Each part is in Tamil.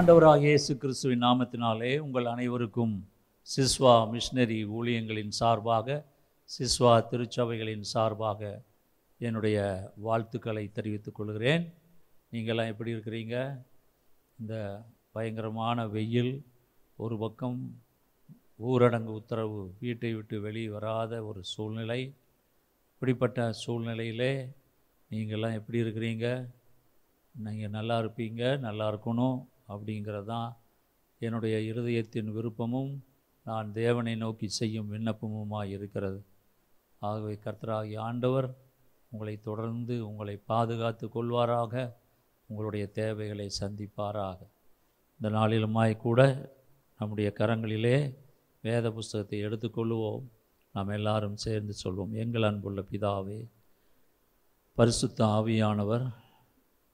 ஆண்டவராக இயேசு கிறிஸ்துவின் நாமத்தினாலே உங்கள் அனைவருக்கும் சிஸ்வா மிஷினரி ஊழியங்களின் சார்பாக சிஸ்வா திருச்சபைகளின் சார்பாக என்னுடைய வாழ்த்துக்களை தெரிவித்துக் கொள்கிறேன். நீங்கள்லாம் எப்படி இருக்கிறீங்க? இந்த பயங்கரமான வெயில் ஒரு பக்கம் ஊரடங்கு உத்தரவு வீட்டை விட்டு வெளியே வராத ஒரு சூழ்நிலை. இப்படிப்பட்ட சூழ்நிலையிலே நீங்கள்லாம் எப்படி இருக்கிறீங்க? நீங்கள் நல்லா இருப்பீங்க நல்லா இருக்கணும். அப்படிங்கிறது தான் என்னுடைய இருதயத்தின் விருப்பமும் நான் தேவனை நோக்கி செய்யும் விண்ணப்பமுமாக இருக்கிறது. ஆகவே கர்த்தராகிய ஆண்டவர் உங்களை தொடர்ந்து உங்களை பாதுகாத்து கொள்வாராக உங்களுடைய தேவைகளை சந்திப்பாராக. இந்த நாளிலுமாய் கூட நம்முடைய கரங்களிலே வேத புஸ்தகத்தை எடுத்துக்கொள்வோம் நாம் எல்லாரும் சேர்ந்து சொல்வோம் எங்கள் அன்புள்ள பிதாவே பரிசுத்த ஆவியானவர்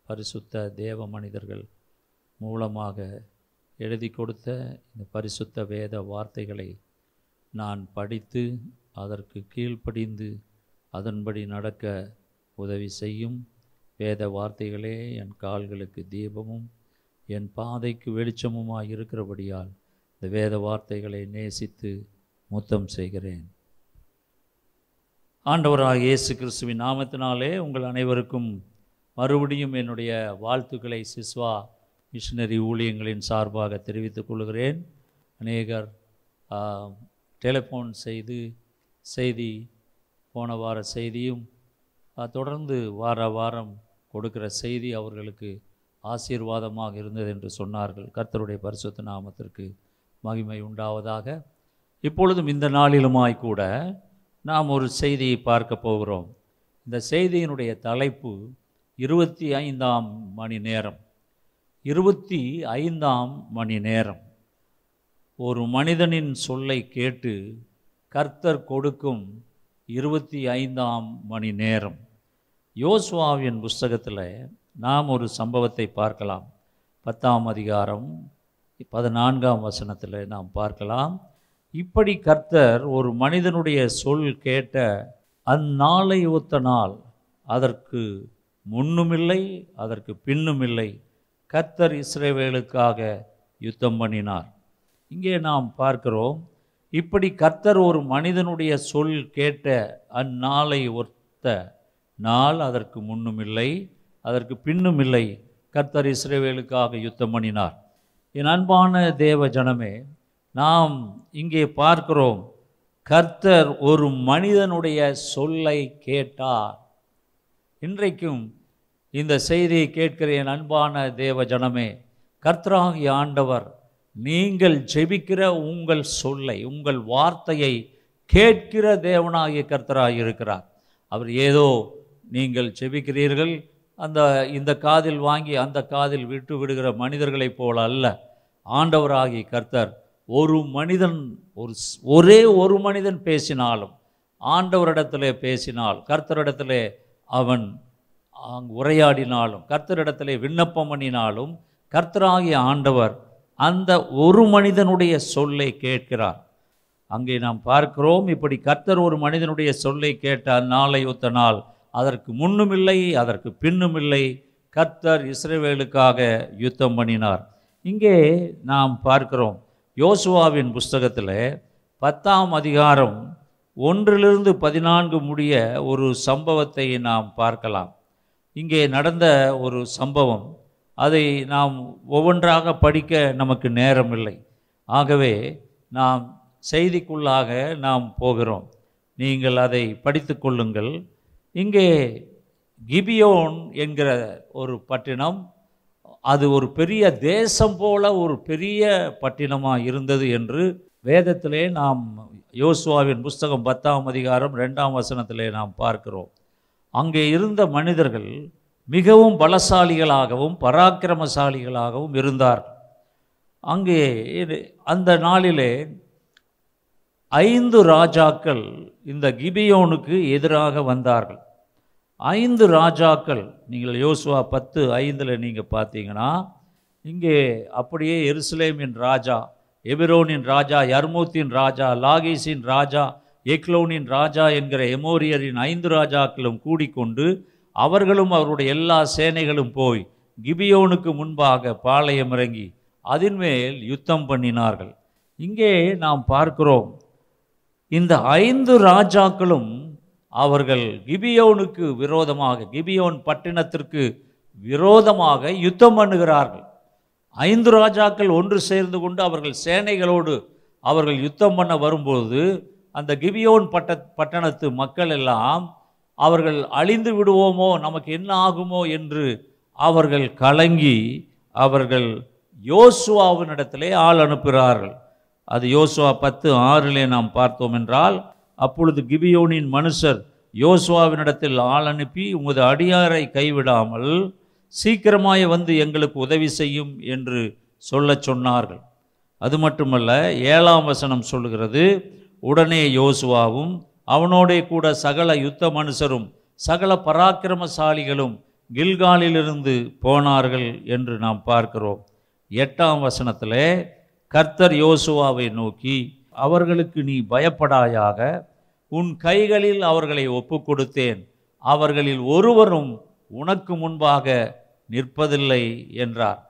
பரிசுத்த தேவ மனிதர்கள் மூலமாக எழுதி கொடுத்த இந்த பரிசுத்த வேத வார்த்தைகளை நான் படித்து அதற்கு கீழ்ப்படிந்து அதன்படி நடக்க உதவி செய்யும். வேத வார்த்தைகளே என் கால்களுக்கு தீபமும் என் பாதைக்கு வெளிச்சமுமாய் இருக்கிறபடியால் இந்த வேத வார்த்தைகளை நேசித்து முத்தம் செய்கிறேன். ஆண்டவராக இயேசு கிறிஸ்துவின் நாமத்தினாலே உங்கள் அனைவருக்கும் மறுபடியும் என்னுடைய வாழ்த்துக்களை சிஸ்வா மிஷினரி ஊழியங்களின் சார்பாக தெரிவித்துக் கொள்கிறேன். அநேகர் டெலிஃபோன் செய்து செய்தி போன வார செய்தியும் தொடர்ந்து வார வாரம் கொடுக்கிற செய்தி அவர்களுக்கு ஆசீர்வாதமாக இருந்தது என்று சொன்னார்கள். கர்த்தருடைய பரிசுத்த நாமத்திற்கு மகிமை உண்டாவதாக. இப்பொழுதும் இந்த நாளிலுமாய் கூட நாம் ஒரு செய்தியை பார்க்க போகிறோம். இந்த செய்தியினுடைய தலைப்பு இருபத்தி ஐந்தாம் மணி நேரம். இருபத்தி ஐந்தாம் மணி நேரம் ஒரு மனிதனின் சொல்லை கேட்டு கர்த்தர் கொடுக்கும் இருபத்தி ஐந்தாம் மணி நேரம் யோசுவாவின் புஸ்தகத்தில் நாம் ஒரு சம்பவத்தை பார்க்கலாம். பத்தாம் அதிகாரம் பதினான்காம் வசனத்தில் நாம் பார்க்கலாம். இப்படி கர்த்தர் ஒரு மனிதனுடைய சொல் கேட்ட அந்நாளை ஒத்த நாள் அதற்கு முன்னுமில்லை அதற்கு பின்னுமில்லை கர்த்தர் இஸ்ரேவேலுக்காக யுத்தம் பண்ணினார். இங்கே நாம் பார்க்கிறோம் இப்படி கர்த்தர் ஒரு மனிதனுடைய சொல் கேட்ட அந்நாளை ஒத்த நாள் அதற்கு முன்னும் இல்லை அதற்கு பின்னுமில்லை கர்த்தர் இஸ்ரேவேலுக்காக யுத்தம் பண்ணினார். என் அன்பான தேவ ஜனமே நாம் இங்கே பார்க்கிறோம் கர்த்தர் ஒரு மனிதனுடைய சொல்லை கேட்டார். இன்றைக்கும் இந்த செய்தியை கேட்கிற என் அன்பான தேவ ஜனமே கர்த்தராகிய ஆண்டவர் நீங்கள் ஜெபிக்கிற உங்கள் சொல்லை உங்கள் வார்த்தையை கேட்கிற தேவனாகிய கர்த்தராக இருக்கிறார். அவர் ஏதோ நீங்கள் ஜெபிக்கிறீர்கள் அந்த இந்த காதில் வாங்கி அந்த காதில் விட்டு விடுகிற மனிதர்களைப் போல அல்ல. ஆண்டவராகிய கர்த்தர் ஒரு மனிதன் ஒரு ஒரே ஒரு மனிதன் பேசினாலும் ஆண்டவரிடத்திலே பேசினால் கர்த்தரிடத்திலே அவன் அங்கு உரையாடினாலும் கர்த்தரிடத்திலே விண்ணப்பம் பண்ணினாலும் கர்த்தராகிய ஆண்டவர் அந்த ஒரு மனிதனுடைய சொல்லை கேட்கிறார். அங்கே நாம் பார்க்கிறோம் இப்படி கர்த்தர் ஒரு மனிதனுடைய சொல்லை கேட்டால் நாளை ஒத்த நாள். அதற்கு முன்னுமில்லை அதற்கு பின்னுமில்லை கர்த்தர் இஸ்ரேவேலுக்காக யுத்தம் பண்ணினார். இங்கே நாம் பார்க்கிறோம் யோசுவாவின் புஸ்தகத்தில் பத்தாம் அதிகாரம் ஒன்றிலிருந்து பதினான்கு முடிய ஒரு சம்பவத்தை நாம் பார்க்கலாம். இங்கே நடந்த ஒரு சம்பவம். அதை நாம் ஒவ்வொன்றாக படிக்க நமக்கு நேரம் இல்லை ஆகவே நாம் செய்திக்குள்ளாக நாம் போகிறோம். நீங்கள் அதை படித்து கொள்ளுங்கள். இங்கே கிபியோன் என்கிற ஒரு பட்டினம் அது ஒரு பெரிய தேசம் போல ஒரு பெரிய பட்டினமாக இருந்தது என்று வேதத்திலே நாம் யோசுவாவின் புஸ்தகம் பத்தாம் அதிகாரம் ரெண்டாம் வசனத்திலே நாம் பார்க்கிறோம். அங்கே இருந்த மனிதர்கள் மிகவும் பலசாலிகளாகவும் பராக்கிரமசாலிகளாகவும் இருந்தார். அங்கே இது- அந்த நாளிலே ஐந்து ராஜாக்கள் இந்த கிபியோனுக்கு எதிராக வந்தார்கள். ஐந்து ராஜாக்கள் நீங்கள் யோசுவா பத்து ஐந்தில் நீங்கள் பார்த்தீங்கன்னா இங்கே அப்படியே எருசலேமின் ராஜா எபிரோனின் ராஜா யர்மூத்தின் ராஜா லாகீஸின் ராஜா எக்லோனின் ராஜா என்கிற எமோரியரின் ஐந்து ராஜாக்களும் கூடிக்கொண்டு அவர்களும் அவருடைய எல்லா சேனைகளும் போய் கிபியோனுக்கு முன்பாக பாளையம் இறங்கி அதன்மேல் யுத்தம் பண்ணினார்கள். இங்கே நாம் பார்க்கிறோம் இந்த ஐந்து ராஜாக்களும் அவர்கள் கிபியோனுக்கு விரோதமாக கிபியோன் பட்டினத்திற்கு விரோதமாக யுத்தம் பண்ணுகிறார்கள். ஐந்து ராஜாக்கள் ஒன்று சேர்ந்து கொண்டு அவர்கள் சேனைகளோடு அவர்கள் யுத்தம் பண்ண வரும்போது அந்த கிபியோன் பட்ட பட்டணத்து மக்கள் எல்லாம் அவர்கள் அழிந்து விடுவோமோ நமக்கு என்ன ஆகுமோ என்று அவர்கள் கலங்கி அவர்கள் யோசுவாவினிடத்திலே ஆள் அனுப்புகிறார்கள். அது யோசுவா பத்து ஆறிலே நாம் பார்த்தோம் என்றால் அப்பொழுது கிபியோனின் மனுஷர் யோசுவாவினிடத்தில் ஆள் அனுப்பி உமது அடியாரை கைவிடாமல் சீக்கிரமாய் வந்து எங்களுக்கு உதவி செய்யும் என்று சொல்லச் சொன்னார்கள். அது மட்டுமல்ல ஏழாம் வசனம் சொல்லுகிறது உடனே யோசுவாவும் அவனோடே கூட சகல யுத்த மனுஷரும் சகல பராக்கிரமசாலிகளும் கில்காலிலிருந்து போனார்கள் என்று நாம் பார்க்கிறோம். எட்டாம் வசனத்திலே கர்த்தர் யோசுவாவை நோக்கி அவர்களுக்கு நீ பயப்படாயாக உன் கைகளில் அவர்களை ஒப்புக் கொடுத்தேன் அவர்களில் ஒருவரும் உனக்கு முன்பாக நிற்பதில்லை என்றார்.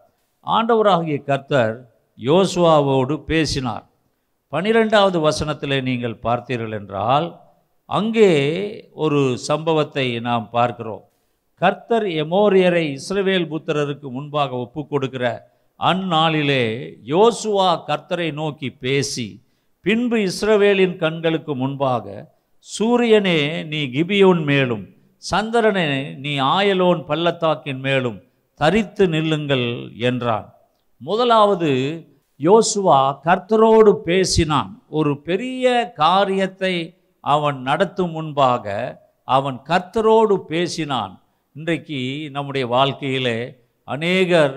ஆண்டவராகிய கர்த்தர் யோசுவாவோடு பேசினார். பனிரெண்டாவது வசனத்தில் நீங்கள் பார்த்தீர்கள் என்றால் அங்கே ஒரு சம்பவத்தை நாம் பார்க்கிறோம். கர்த்தர் எமோரியரை இஸ்ரவேல் புத்திரருக்கு முன்பாக ஒப்பு கொடுக்கிற அந்நாளிலே யோசுவா கர்த்தரை நோக்கி பேசி பின்பு இஸ்ரவேலின் கண்களுக்கு முன்பாக சூரியனே நீ கிபியோன் மேலும் சந்திரனே நீ ஆயலோன் பள்ளத்தாக்கின் மேலும் தரித்து நில்லுங்கள் என்றான். முதலாவது யோசுவா கர்த்தரோடு பேசினான். ஒரு பெரிய காரியத்தை அவன் நடத்தும் முன்பாக அவன் கர்த்தரோடு பேசினான். இன்றைக்கு நம்முடைய வாழ்க்கையிலே அநேகர்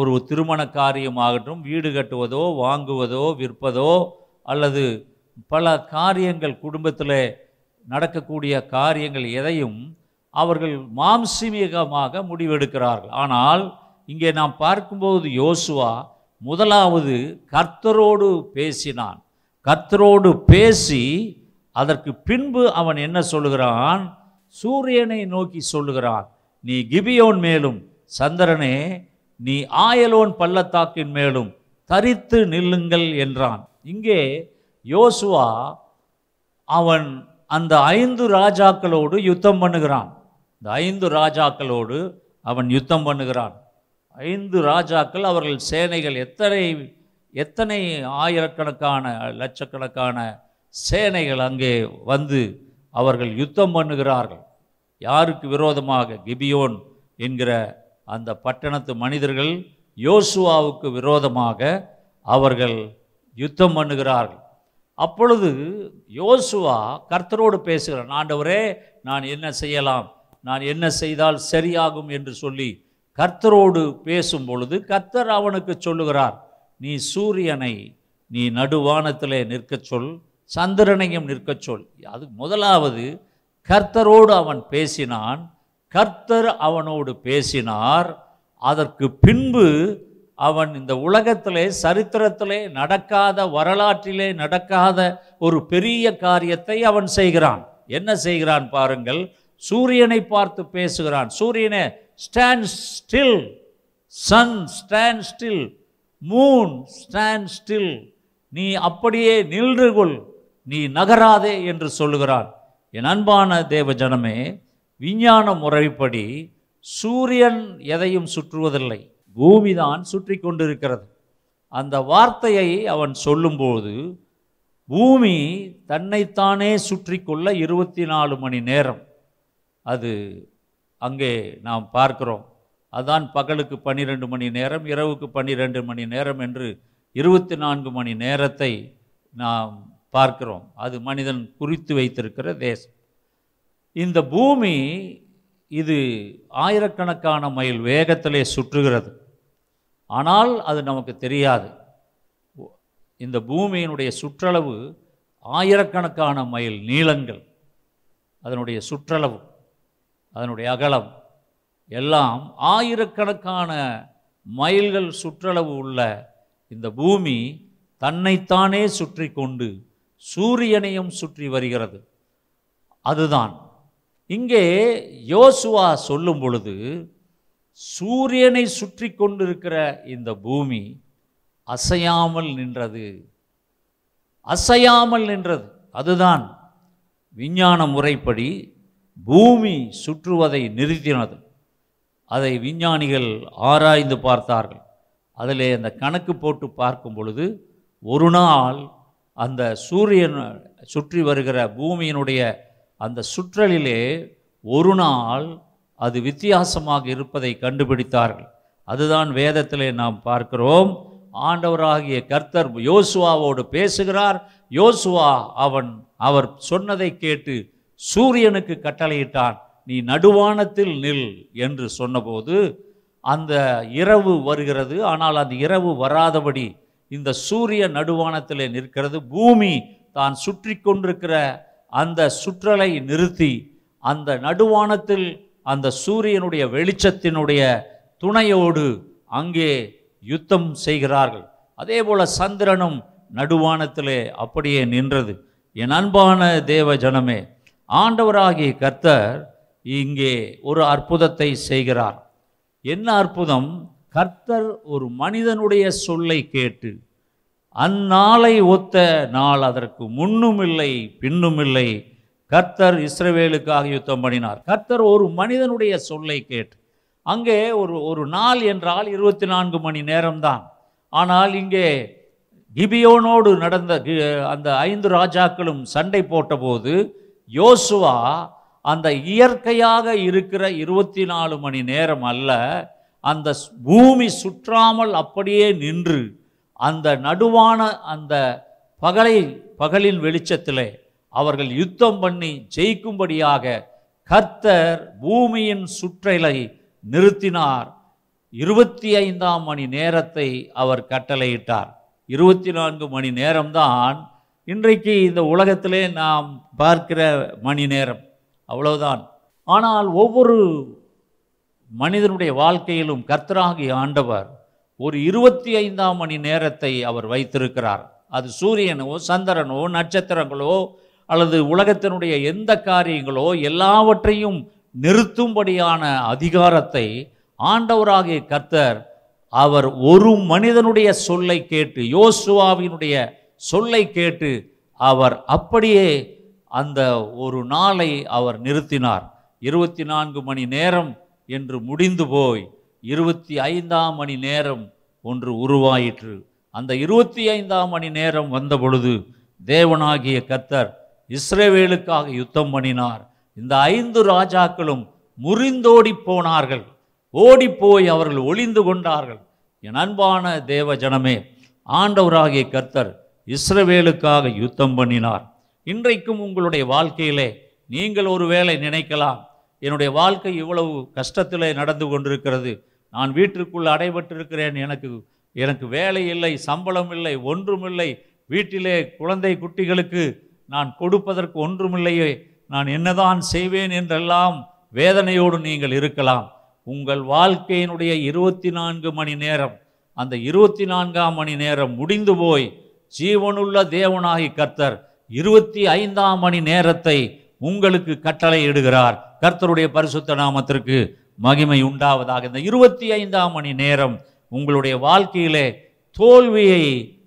ஒரு திருமண காரியமாகட்டும் வீடு கட்டுவதோ வாங்குவதோ விற்பதோ அல்லது பல காரியங்கள் குடும்பத்தில் நடக்கக்கூடிய காரியங்கள் எதையும் அவர்கள் மாம்சீகமாக முடிவெடுக்கிறார்கள். ஆனால் இங்கே நாம் பார்க்கும்போது யோசுவா முதலாவது கர்த்தரோடு பேசினான். கர்த்தரோடு பேசி அதற்கு பின்பு அவன் என்ன சொல்லுகிறான்? சூரியனை நோக்கி சொல்லுகிறான். நீ கிபியோன் மேலும் சந்திரனே நீ ஆயலோன் பள்ளத்தாக்கின் மேலும் தரித்து நில்லுங்கள் என்றான். இங்கே யோசுவா அவன் அந்த ஐந்து ராஜாக்களோடு யுத்தம் பண்ணுகிறான். இந்த ஐந்து ராஜாக்களோடு அவன் யுத்தம் பண்ணுகிறான். ஐந்து ராஜாக்கள் அவர்கள் சேனைகள் எத்தனை எத்தனை ஆயிரக்கணக்கான லட்சக்கணக்கான சேனைகள் அங்கே வந்து அவர்கள் யுத்தம் பண்ணுகிறார்கள். யாருக்கு விரோதமாக? கிபியோன் என்கிற அந்த பட்டணத்து மனிதர்கள் யோசுவாவுக்கு விரோதமாக அவர்கள் யுத்தம் பண்ணுகிறார்கள். அப்பொழுது யோசுவா கர்த்தரோடு பேசுகிறான் ஆண்டவரே நான் என்ன செய்யலாம்? நான் என்ன செய்தால் சரியாகும்? என்று சொல்லி கர்த்தரோடு பேசும் பொழுது கர்த்தர் அவனுக்கு சொல்லுகிறார் நீ சூரியனை நீ நடுவானத்திலே நிற்கச் சொல் சந்திரனையும் நிற்கச் சொல். அது முதலாவது கர்த்தரோடு அவன் பேசினான். கர்த்தர் அவனோடு பேசினார். அதற்கு பின்பு அவன் இந்த உலகத்திலே சரித்திரத்திலே நடக்காத வரலாற்றிலே நடக்காத ஒரு பெரிய காரியத்தை அவன் செய்கிறான். என்ன செய்கிறான் பாருங்கள். சூரியனை பார்த்து பேசுகிறான். சூரியனே stand still sun stand still moon stand still நீ அப்படியே நின்று கொள். நீ நகராதே என்று சொல்லுகிறான். என் அன்பான தேவ ஜனமே விஞ்ஞான முறைப்படி சூரியன் எதையும் சுற்றுவதில்லை. பூமிதான் சுற்றி கொண்டிருக்கிறது. அந்த வார்த்தையை அவன் சொல்லும்போது பூமி தன்னைத்தானே சுற்றி கொள்ள இருபத்தி நாலு மணி நேரம். அது அங்கே நாம் பார்க்கிறோம். அதான் பகலுக்கு பன்னிரெண்டு மணி நேரம் இரவுக்கு பன்னிரெண்டு மணி நேரம் என்று இருபத்தி நான்கு மணி நேரத்தை நாம் பார்க்கிறோம். அது மனிதன் குறித்து வைத்திருக்கிற தேசம். இந்த பூமி இது ஆயிரக்கணக்கான மைல் வேகத்திலே சுற்றுகிறது. ஆனால் அது நமக்கு தெரியாது. இந்த பூமியினுடைய சுற்றளவு ஆயிரக்கணக்கான மைல் நீளங்கள். அதனுடைய சுற்றளவு அதனுடைய அகலம் எல்லாம் ஆயிரக்கணக்கான மைல்கள் சுற்றளவு உள்ள இந்த பூமி தன்னைத்தானே சுற்றி கொண்டு சூரியனையும் சுற்றி வருகிறது. அதுதான். இங்கே யோசுவா சொல்லும் பொழுது சூரியனை சுற்றி கொண்டிருக்கிற இந்த பூமி அசையாமல் நின்றது. அசையாமல் நின்றது. அதுதான் விஞ்ஞான முறைப்படி பூமி சுற்றுவதை நிறுத்தினது. அதை விஞ்ஞானிகள் ஆராய்ந்து பார்த்தார்கள். அதில் அந்த கணக்கு போட்டு பார்க்கும் பொழுது ஒரு நாள் அந்த சூரியன் சுற்றி வருகிற பூமியினுடைய அந்த சுற்றலிலே ஒரு நாள் அது வித்தியாசமாக இருப்பதை கண்டுபிடித்தார்கள். அதுதான் வேதத்திலே நாம் பார்க்கிறோம். ஆண்டவராகிய கர்த்தர் யோசுவாவோடு பேசுகிறார். யோசுவா அவன் அவர் சொன்னதை கேட்டு சூரியனுக்கு கட்டளையிட்டான் நீ நடுவானத்தில் நில் என்று சொன்னபோது அந்த இரவு வருகிறது. ஆனால் அந்த இரவு வராதபடி இந்த சூரிய நடுவானத்தில் நிற்கிறது. பூமி தான் சுற்றி கொண்டிருக்கிற அந்த சுற்றலை நிறுத்தி அந்த நடுவானத்தில் அந்த சூரியனுடைய வெளிச்சத்தினுடைய துணையோடு அங்கே யுத்தம் செய்கிறார்கள். அதே போல் சந்திரனும் நடுவானத்திலே அப்படியே நின்றது. என் அன்பான தேவ ஜனமே ஆண்டவராகிய கர்த்தர் இங்கே ஒரு அற்புதத்தை செய்கிறார். என்ன அற்புதம்? கர்த்தர் ஒரு மனிதனுடைய சொல்லை கேட்டு அந்நாளை ஒத்த நாள் அதற்கு முன்னும் இல்லை பின்னும் இல்லை கர்த்தர் இஸ்ரவேலுக்காக யுத்தம் பண்ணினார். கர்த்தர் ஒரு மனிதனுடைய சொல்லை கேட்டு அங்கே ஒரு ஒரு நாள் என்றால் இருபத்தி நான்கு மணி நேரம்தான். ஆனால் இங்கே கிபியோனோடு நடந்த கி- அந்த ஐந்து ராஜாக்களும் சண்டை போட்டபோது யோசுவா அந்த இயற்கையாக இருக்கிற இருபத்தி நாலு மணி நேரம் அல்ல அந்த ஸ்- பூமி சுற்றாமல் அப்படியே நின்று அந்த நடுவான அந்த பகலை பகலின் வெளிச்சத்திலே அவர்கள் யுத்தம் பண்ணி ஜெயிக்கும்படியாக கர்த்தர் பூமியின் சுற்றலை நிறுத்தினார். இருபத்தி ஐந்தாம் மணி நேரத்தை அவர் கட்டளையிட்டார். இருபத்தி நான்கு மணி நேரம்தான் இன்றைக்கு இந்த உலகத்திலே நாம் பார்க்கிற மணி நேரம். அவ்வளவுதான். ஆனால் ஒவ்வொரு மனிதனுடைய வாழ்க்கையிலும் கர்த்தராகிய ஆண்டவர் ஒரு இருபத்தி ஐந்தாம் மணி நேரத்தை அவர் வைத்திருக்கிறார். அது சூரியனோ சந்திரனோ நட்சத்திரங்களோ அல்லது உலகத்தினுடைய எந்த காரியங்களோ எல்லாவற்றையும் நிறுத்தும்படியான அதிகாரத்தை ஆண்டவராகிய கர்த்தர் அவர் ஒரு மனிதனுடைய சொல்லை கேட்டு யோசுவாவினுடைய சொல்லை கேட்டு அவர் அப்படியே அந்த ஒரு நாளை அவர் நிறுத்தினார். இருபத்தி நான்கு மணி நேரம் என்று முடிந்து போய் இருபத்தி ஐந்தாம் மணி நேரம் ஒன்று உருவாயிற்று. அந்த இருபத்தி ஐந்தாம் மணி நேரம் வந்த பொழுது தேவனாகிய கர்த்தர் இஸ்ரவேலுக்காக யுத்தம் பண்ணினார். இந்த ஐந்து ராஜாக்களும் முறிந்தோடி போனார்கள். ஓடிப்போய் அவர்கள் ஒளிந்து கொண்டார்கள். என் அன்பான தேவ ஜனமே ஆண்டவராகிய கர்த்தர் இஸ்ரவேலுக்காக யுத்தம் பண்ணினார். இன்றைக்கும் உங்களுடைய வாழ்க்கையிலே நீங்கள் ஒருவேளை நினைக்கலாம் என்னுடைய வாழ்க்கை இவ்வளவு கஷ்டத்தில் நடந்து கொண்டிருக்கிறது. நான் வீட்டிற்குள் அடைபட்டிருக்கிறேன். எனக்கு எனக்கு வேலை இல்லை சம்பளம் இல்லை ஒன்றுமில்லை வீட்டிலே குழந்தை குட்டிகளுக்கு நான் கொடுப்பதற்கு ஒன்றுமில்லையே நான் என்னதான் செய்வேன் என்றெல்லாம் வேதனையோடு நீங்கள் இருக்கலாம். உங்கள் வாழ்க்கையினுடைய இருபத்தி நான்கு மணி நேரம் அந்த இருபத்தி நான்காம் மணி நேரம் முடிந்து போய் ஜீவனுள்ள தேவனாகி கர்த்தர் இருபத்தி ஐந்தாம் மணி நேரத்தை உங்களுக்கு கட்டளை இடுகிறார் கர்த்தருடைய பரிசுத்த நாமத்திற்கு மகிமை உண்டாவதாக. இந்த இருபத்தி ஐந்தாம் மணி நேரம் உங்களுடைய வாழ்க்கையிலே தோல்வியை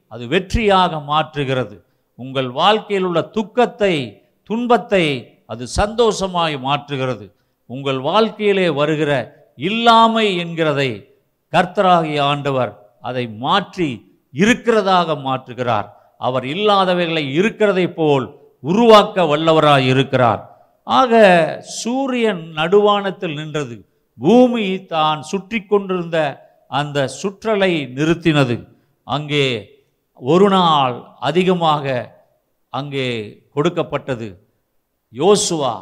அது வெற்றியாக மாற்றுகிறது. உங்கள் வாழ்க்கையில் உள்ள துக்கத்தை துன்பத்தை அது சந்தோஷமாய் மாற்றுகிறது. உங்கள் வாழ்க்கையிலே வருகிற இல்லாமை என்கிறதை கர்த்தராகிய ஆண்டவர் அதை மாற்றி இருக்கிறதாக மாற்றுகிறார். அவர் இல்லாதவைகளை இருக்கிறதை போல் உருவாக்க வல்லவராய் இருக்கிறார். ஆக சூரியன் நடுவானத்தில் நின்றது. பூமி தான் சுற்றி கொண்டிருந்த அந்த சுற்றலை நிறுத்தினது. அங்கே ஒரு நாள் அதிகமாக அங்கே கொடுக்கப்பட்டது. யோசுவா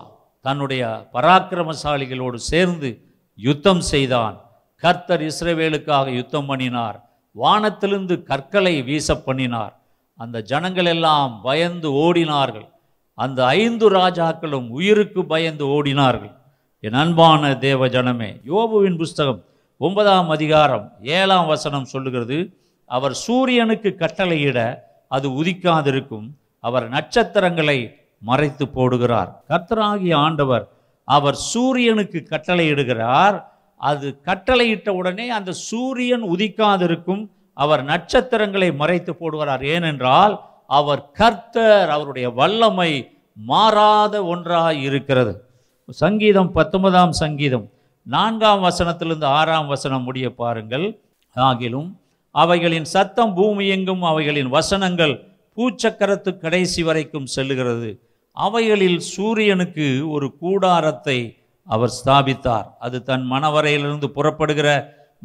தன்னுடைய பராக்கிரமசாலிகளோடு சேர்ந்து யுத்தம் செய்தான். கர்த்தர் இஸ்ரவேலுக்காக யுத்தம் பண்ணினார். வானத்திலிருந்து கற்களை வீச பண்ணினார். அந்த ஜனங்கள் எல்லாம் பயந்து ஓடினார்கள். அந்த ஐந்து ராஜாக்களும் உயிருக்கு பயந்து ஓடினார்கள். என் அன்பான தேவ ஜனமே யோபுவின் புஸ்தகம் ஒன்பதாம் அதிகாரம் ஏழாம் வசனம் சொல்லுகிறது அவர் சூரியனுக்கு கட்டளையிட அது உதிக்காதிருக்கும் அவர் நட்சத்திரங்களை மறைத்து போடுகிறார். கர்த்தராகிய ஆண்டவர் அவர் சூரியனுக்கு கட்டளையிடுகிறார். அது கட்டளையிட்ட உடனே அந்த சூரியன் உதிக்காதிருக்கும் அவர் நட்சத்திரங்களை மறைத்து போடுகிறார். ஏனென்றால் அவர் கர்த்தர் அவருடைய வல்லமை மாறாத ஒன்றாக இருக்கிறது. சங்கீதம் பத்தொன்பதாம் சங்கீதம். நான்காம் வசனத்திலிருந்து ஆறாம் வசனம் முடிய பாருங்கள். ஆகிலும் அவைகளின் சத்தம் பூமி எங்கும் அவைகளின் வசனங்கள் பூச்சக்கரத்து கடைசி வரைக்கும் செல்லுகிறது. அவைகளில் சூரியனுக்கு ஒரு கூடாரத்தை அவர் ஸ்தாபித்தார். அது தன் மணவரையிலிருந்து புறப்படுகிற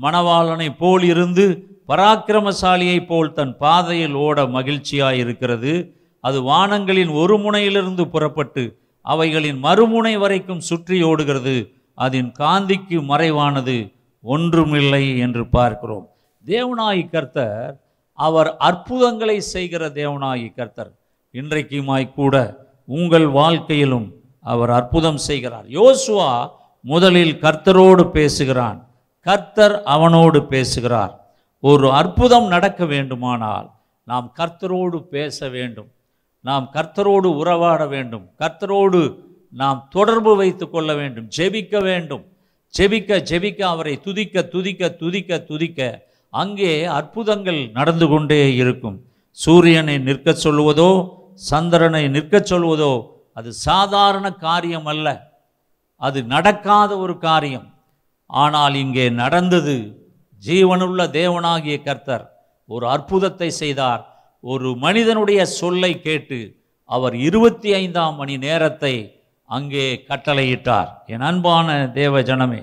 மணவாளனை போல் இருந்து பராக்கிரமசாலியைப் போல் தன் பாதையில் ஓட மகிழ்ச்சியாய் இருக்கிறது அது வானங்களின் ஒரு முனையிலிருந்து புறப்பட்டு அவைகளின் மறுமுனை வரைக்கும் சுற்றி ஓடுகிறது. அதன் காந்திக்கு மறைவானது ஒன்றுமில்லை என்று பார்க்கிறோம். தேவனாயி கர்த்தர் அவர் அற்புதங்களை செய்கிற தேவனாயி கர்த்தர். இன்றைக்குமாய்க்கூட உங்கள் வாழ்க்கையிலும் அவர் அற்புதம் செய்கிறார். யோசுவா முதலில் கர்த்தரோடு பேசுகிறான். கர்த்தர் அவனோடு பேசுகிறார். ஒரு அற்புதம் நடக்க வேண்டுமானால் நாம் கர்த்தரோடு பேச வேண்டும். நாம் கர்த்தரோடு உறவாட வேண்டும். கர்த்தரோடு நாம் தொடர்பு வைத்து கொள்ள வேண்டும். ஜெபிக்க வேண்டும். ஜெபிக்க ஜெபிக்க அவரை துதிக்க துதிக்க துதிக்க துதிக்க அங்கே அற்புதங்கள் நடந்து கொண்டே இருக்கும். சூரியனை நிற்கச் சொல்வதோ சந்திரனை நிற்கச் சொல்வதோ அது சாதாரண காரியம் அல்ல. அது நடக்காத ஒரு காரியம். ஆனால் இங்கே நடந்தது ஜீவனுள்ள தேவனாகிய கர்த்தர் ஒரு அற்புதத்தை செய்தார். ஒரு மனிதனுடைய சொல்லை கேட்டு அவர் இருபத்தி ஐந்தாம் மணி நேரத்தை அங்கே கட்டளையிட்டார். என் அன்பான தேவ ஜனமே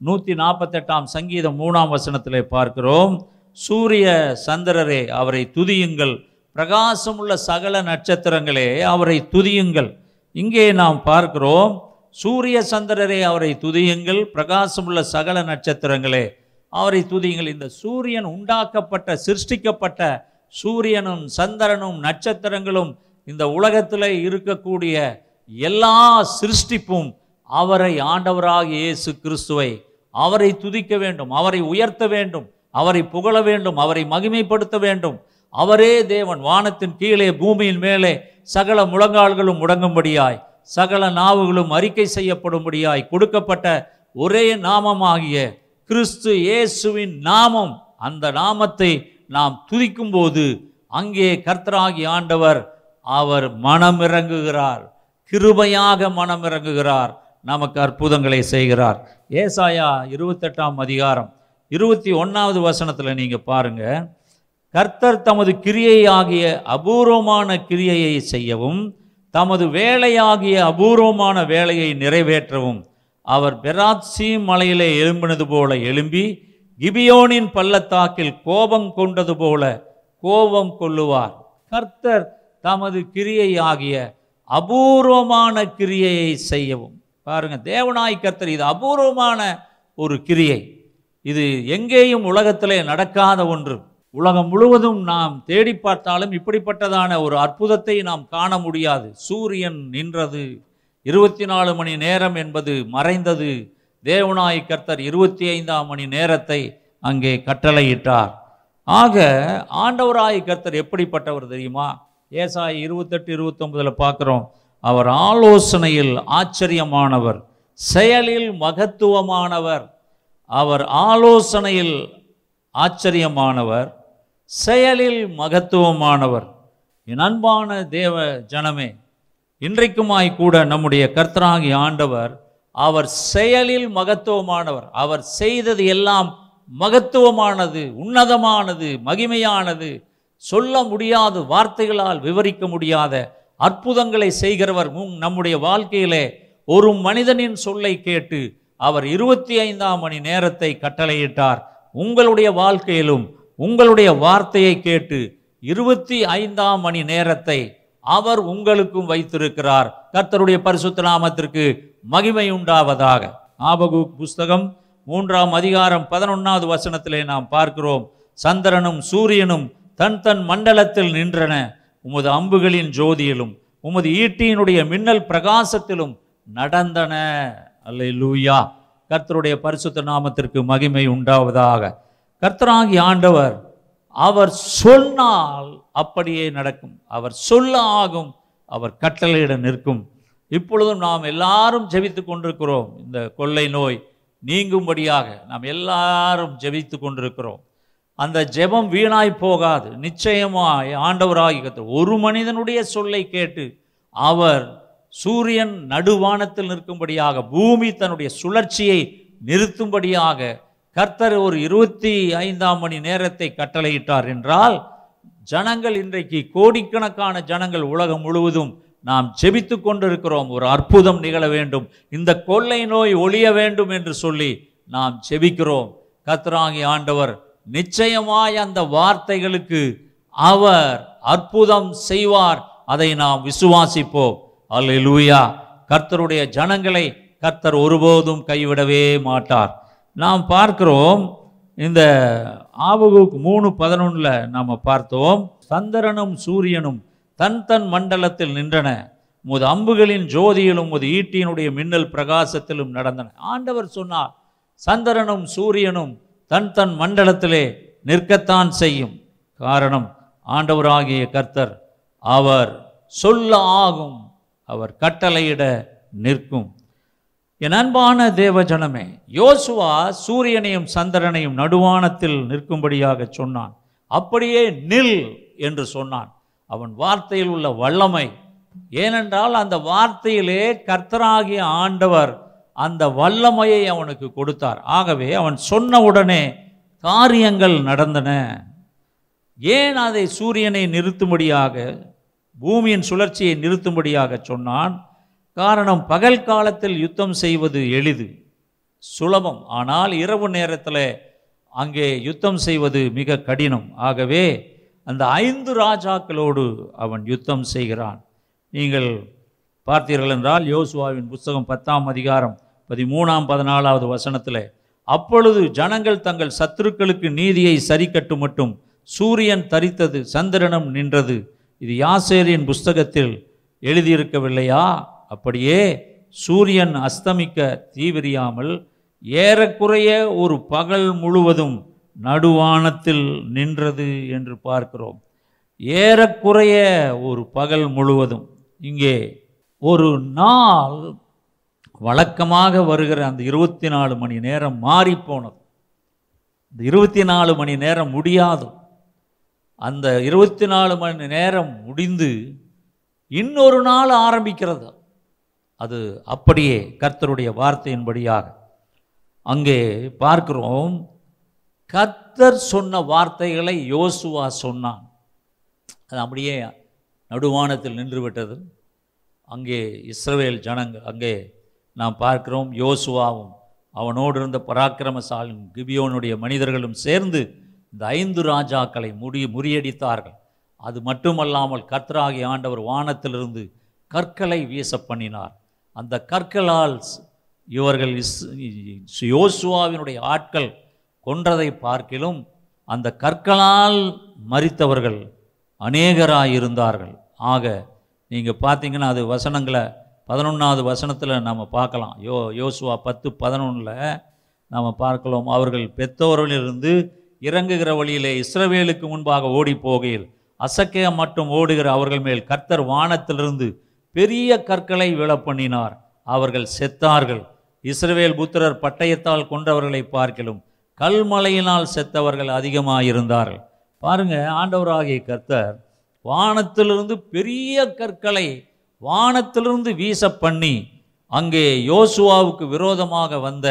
நூற்றி நாற்பத்தெட்டாம் சங்கீதம் மூணாம் வசனத்தில் பார்க்கிறோம். சூரிய சந்திரரே அவரை துதியுங்கள். பிரகாசமுள்ள சகல நட்சத்திரங்களே அவரை துதியுங்கள். இங்கே நாம் பார்க்கிறோம் சூரிய சந்திரரே அவரை துதியுங்கள். பிரகாசமுள்ள சகல நட்சத்திரங்களே அவரை துதியுங்கள். இந்த சூரியன் உண்டாக்கப்பட்ட சிருஷ்டிக்கப்பட்ட சூரியனும் சந்திரனும் நட்சத்திரங்களும் இந்த உலகத்தில் இருக்கக்கூடிய எல்லா சிருஷ்டிப்பும் அவரை ஆண்டவராக இயேசு கிறிஸ்துவை அவரை துதிக்க வேண்டும் அவரை உயர்த்த வேண்டும் அவரை புகழ வேண்டும் அவரை மகிமைப்படுத்த வேண்டும். அவரே தேவன் வானத்தின் கீழே பூமியின் மேலே சகல முழங்கால்களும் முடங்கும்படியாய் சகல நாவுகளும் அறிக்கை செய்யப்படும்படியாய் கொடுக்கப்பட்ட ஒரே நாமமாகிய கிறிஸ்து இயேசுவின் நாமம். அந்த நாமத்தை நாம் துதிக்கும்போது அங்கே கர்த்தராகி ஆண்டவர் அவர் மனமிறங்குகிறார். கிருபையாக மனமிறங்குகிறார். நமக்கு அற்புதங்களை செய்கிறார். ஏசாயா இருபத்தெட்டாம் அதிகாரம் இருபத்தி ஒன்றாவது வசனத்தில் நீங்கள் பாருங்க. கர்த்தர் தமது கிரியையாகிய அபூர்வமான கிரியையை செய்யவும் தமது வேலையாகிய அபூர்வமான வேலையை நிறைவேற்றவும். அவர் பெராத்சி மலையிலே எழும்பினது போல எழும்பி கிபியோனின் பள்ளத்தாக்கில் கோபம் கொண்டது போல கோபம் கொள்ளுவார். கர்த்தர் தமது கிரியையாகிய அபூர்வமான கிரியையை செய்யவும். பாருங்க தேவனாய் கர்த்தர் இது அபூர்வமான ஒரு கிரியை. இது எங்கேயும் உலகத்திலே நடக்காத ஒன்று. உலகம் முழுவதும் நாம் தேடி பார்த்தாலும் இப்படிப்பட்டதான ஒரு அற்புதத்தை நாம் காண முடியாது. சூரியன் நின்றது. இருபத்தி நாலு மணி நேரம் என்பது மறைந்தது. தேவநாய் கர்த்தர் இருபத்தி ஐந்தாம் மணி நேரத்தை அங்கே கட்டளையிட்டார். ஆக ஆண்டவராய் கர்த்தர் எப்படிப்பட்டவர் தெரியுமா? ஏசாய் இருபத்தெட்டு இருபத்தொன்பதில் பார்க்குறோம். அவர் ஆலோசனையில் ஆச்சரியமானவர். செயலில் மகத்துவமானவர். அவர் ஆலோசனையில் ஆச்சரியமானவர் செயலில் மகத்துவமானவர். என் அன்பான தேவ ஜனமே இன்றைக்குமாய் கூட நம்முடைய கர்த்தராகி ஆண்டவர் அவர் செயலில் மகத்துவமானவர். அவர் செய்தது எல்லாம் மகத்துவமானது உன்னதமானது மகிமையானது. சொல்ல முடியாத வார்த்தைகளால் விவரிக்க முடியாத அற்புதங்களை செய்கிறவர் உங் நம்முடைய வாழ்க்கையிலே. ஒரு மனிதனின் சொல்லை கேட்டு அவர் இருபத்தி ஐந்தாம் மணி நேரத்தை கட்டளையிட்டார். உங்களுடைய வாழ்க்கையிலும் உங்களுடைய வார்த்தையை கேட்டு இருபத்தி ஐந்தாம் மணி நேரத்தை அவர் உங்களுக்கும் வைத்திருக்கிறார். கர்த்தருடைய பரிசுத்த நாமத்திற்கு மகிமை உண்டாவதாக. ஆபகு புஸ்தகம் மூன்றாம் அதிகாரம் பதினொன்றாவது வசனத்திலே நாம் பார்க்கிறோம். சந்திரனும் சூரியனும் தன் தன் மண்டலத்தில் நின்றன. உமது அம்புகளின் ஜோதியிலும் உமது ஈட்டியினுடைய மின்னல் பிரகாசத்திலும் நடந்தன. அல்ல லூயா கர்த்தருடைய பரிசுத்த நாமத்திற்கு மகிமை உண்டாவதாக. கர்த்தராகி ஆண்டவர் அவர் சொன்னால் அப்படியே நடக்கும். அவர் சொல்ல ஆகும் அவர் கட்டளையிட நிற்கும். இப்பொழுதும் நாம் எல்லாரும் ஜெபித்து கொண்டிருக்கிறோம். இந்த கொள்ளை நோய் நீங்கும்படியாக நாம் எல்லாரும் ஜெபித்து கொண்டிருக்கிறோம். அந்த ஜெபம் வீணாய் போகாது. நிச்சயமாய் ஆண்டவராகி கத்த ஒரு மனிதனுடைய சொல்லை கேட்டு அவர் சூரியன் நடுவானத்தில் நிற்கும்படியாக பூமி தன்னுடைய சுழற்சியை நிறுத்தும்படியாக கர்த்தர் ஒரு இருபத்தி ஐந்தாம் மணி நேரத்தை கட்டளையிட்டார் என்றால் ஜனங்கள் இன்றைக்கு கோடிக்கணக்கான ஜனங்கள் உலகம் முழுவதும் நாம் ஜெபித்து கொண்டிருக்கிறோம். ஒரு அற்புதம் நிகழ வேண்டும். இந்த கொள்ளை நோய் ஒழிய வேண்டும் என்று சொல்லி நாம் ஜெபிக்கிறோம். கத்ராங்கி ஆண்டவர் நிச்சயமாய் அந்த வார்த்தைகளுக்கு அவர் அற்புதம் செய்வார். அதை நாம் விசுவாசிப்போம். அல்லேலூயா. கர்த்தருடைய ஜனங்களை கர்த்தர் ஒருபோதும் கைவிடவே மாட்டார். நாம் பார்க்கிறோம் இந்த ஆபகுக் மூணு பதினொன்றில் நாம் பார்த்தோம் சந்திரனும் சூரியனும் தன் தன் மண்டலத்தில் நின்றன. உமது அம்புகளின் ஜோதியிலும் உமது ஈட்டியினுடைய மின்னல் பிரகாசத்திலும் நடந்தன. ஆண்டவர் சொன்னார் சந்திரனும் சூரியனும் தன் தன் மண்டலத்திலே நிற்கத்தான் செய்யும். காரணம் ஆண்டவராகிய கர்த்தர் அவர் சொல்ல ஆகும். அவர் கட்டளையிட நிற்கும். என் அன்பான தேவஜனமே யோசுவா சூரியனையும் சந்திரனையும் நடுவானத்தில் நிற்கும்படியாக சொன்னான். அப்படியே நில் என்று சொன்னான். அவன் வார்த்தையில் உள்ள வல்லமை ஏனென்றால் அந்த வார்த்தையிலே கர்த்தராகிய ஆண்டவர் அந்த வல்லமையை அவனுக்கு கொடுத்தார். ஆகவே அவன் சொன்ன உடனே காரியங்கள் நடந்தன. ஏன் அதை சூரியனை நிறுத்தும்படியாக பூமியின் சுழற்சியை நிறுத்தும்படியாக சொன்னான். காரணம் பகல் காலத்தில் யுத்தம் செய்வது எளிது. சுலபம். ஆனால் இரவு நேரத்தில் அங்கே யுத்தம் செய்வது மிக கடினம். ஆகவே அந்த ஐந்து ராஜாக்களோடு அவன் யுத்தம் செய்கிறான். நீங்கள் பார்த்தீர்கள் என்றால் யோசுவாவின் புஸ்தகம் பத்தாம் அதிகாரம் பதிமூணாம் பதினாலாவது வசனத்தில் அப்பொழுது ஜனங்கள் தங்கள் சத்துருக்களுக்கு நீதியை சரிக்கட்டு மட்டும். சூரியன் தரித்தது சந்திரனும் நின்றது. இது யாசேரின் புஸ்தகத்தில் எழுதியிருக்கவில்லையா? அப்படியே சூரியன் அஸ்தமிக்க தீவிரியாமல் ஏறக்குறைய ஒரு பகல் முழுவதும் நடுவானத்தில் நின்றது என்று பார்க்கிறோம். ஏறக்குறைய ஒரு பகல் முழுவதும். இங்கே ஒரு நாள் வழக்கமாக வருகிற அந்த இருபத்தி நாலு மணி நேரம் மாறிப்போனது. இந்த இருபத்தி நாலு மணி நேரம் முடியாது. அந்த இருபத்தி நாலு மணி நேரம் முடிந்து இன்னொரு நாள் ஆரம்பிக்கிறது. அது அப்படியே கர்த்தருடைய வார்த்தையின்படியாக. அங்கே பார்க்கிறோம் கர்த்தர் சொன்ன வார்த்தைகளை யோசுவா சொன்னான். அது அப்படியே நடுவானத்தில் நின்றுவிட்டது. அங்கே இஸ்ரவேல் ஜனங்கள் அங்கே நாம் பார்க்கிறோம் யோசுவாவும் அவனோடு இருந்த பராக்கிரமசாலும் கிபியோனுடைய மனிதர்களும் சேர்ந்து இந்த ஐந்து ராஜாக்களை முடி முறியடித்தார்கள். அது மட்டுமல்லாமல் கர்த்தராகி ஆண்டவர் வானத்திலிருந்து கற்களை வீச பண்ணினார். அந்த கற்களால் இவர்கள் இஸ் யோசுவாவினுடைய ஆட்கள் கொன்றதை பார்க்கிலும் அந்த கற்களால் மறத்தவர்கள் அநேகராக இருந்தார்கள். ஆக நீங்கள் பார்த்தீங்கன்னா அது வசனங்களை பதினொன்றாவது வசனத்தில் நம்ம பார்க்கலாம். யோ யோசுவா பத்து பதினொன்றில் நாம் பார்க்கலாம். அவர்கள் பெத்தோரிலிருந்து இறங்குகிற வழியிலே இஸ்ரவேலுக்கு முன்பாக ஓடி போகையில் அசக்கே மட்டும் ஓடுகிற அவர்கள் மேல் கர்த்தர் வானத்திலிருந்து பெரிய கற்களை விழப்பண்ணினார். அவர்கள் செத்தார்கள். இஸ்ரவேல் புத்திரர் பட்டயத்தால் கொண்டவர்களை பார்க்கிலும் கல்மலையினால் செத்தவர்கள் அதிகமாயிருந்தார்கள். பாருங்க ஆண்டவராகிய கர்த்தர் வானத்திலிருந்து பெரிய கற்களை வானத்திலிருந்து வீச பண்ணி அங்கே யோசுவாவுக்கு விரோதமாக வந்த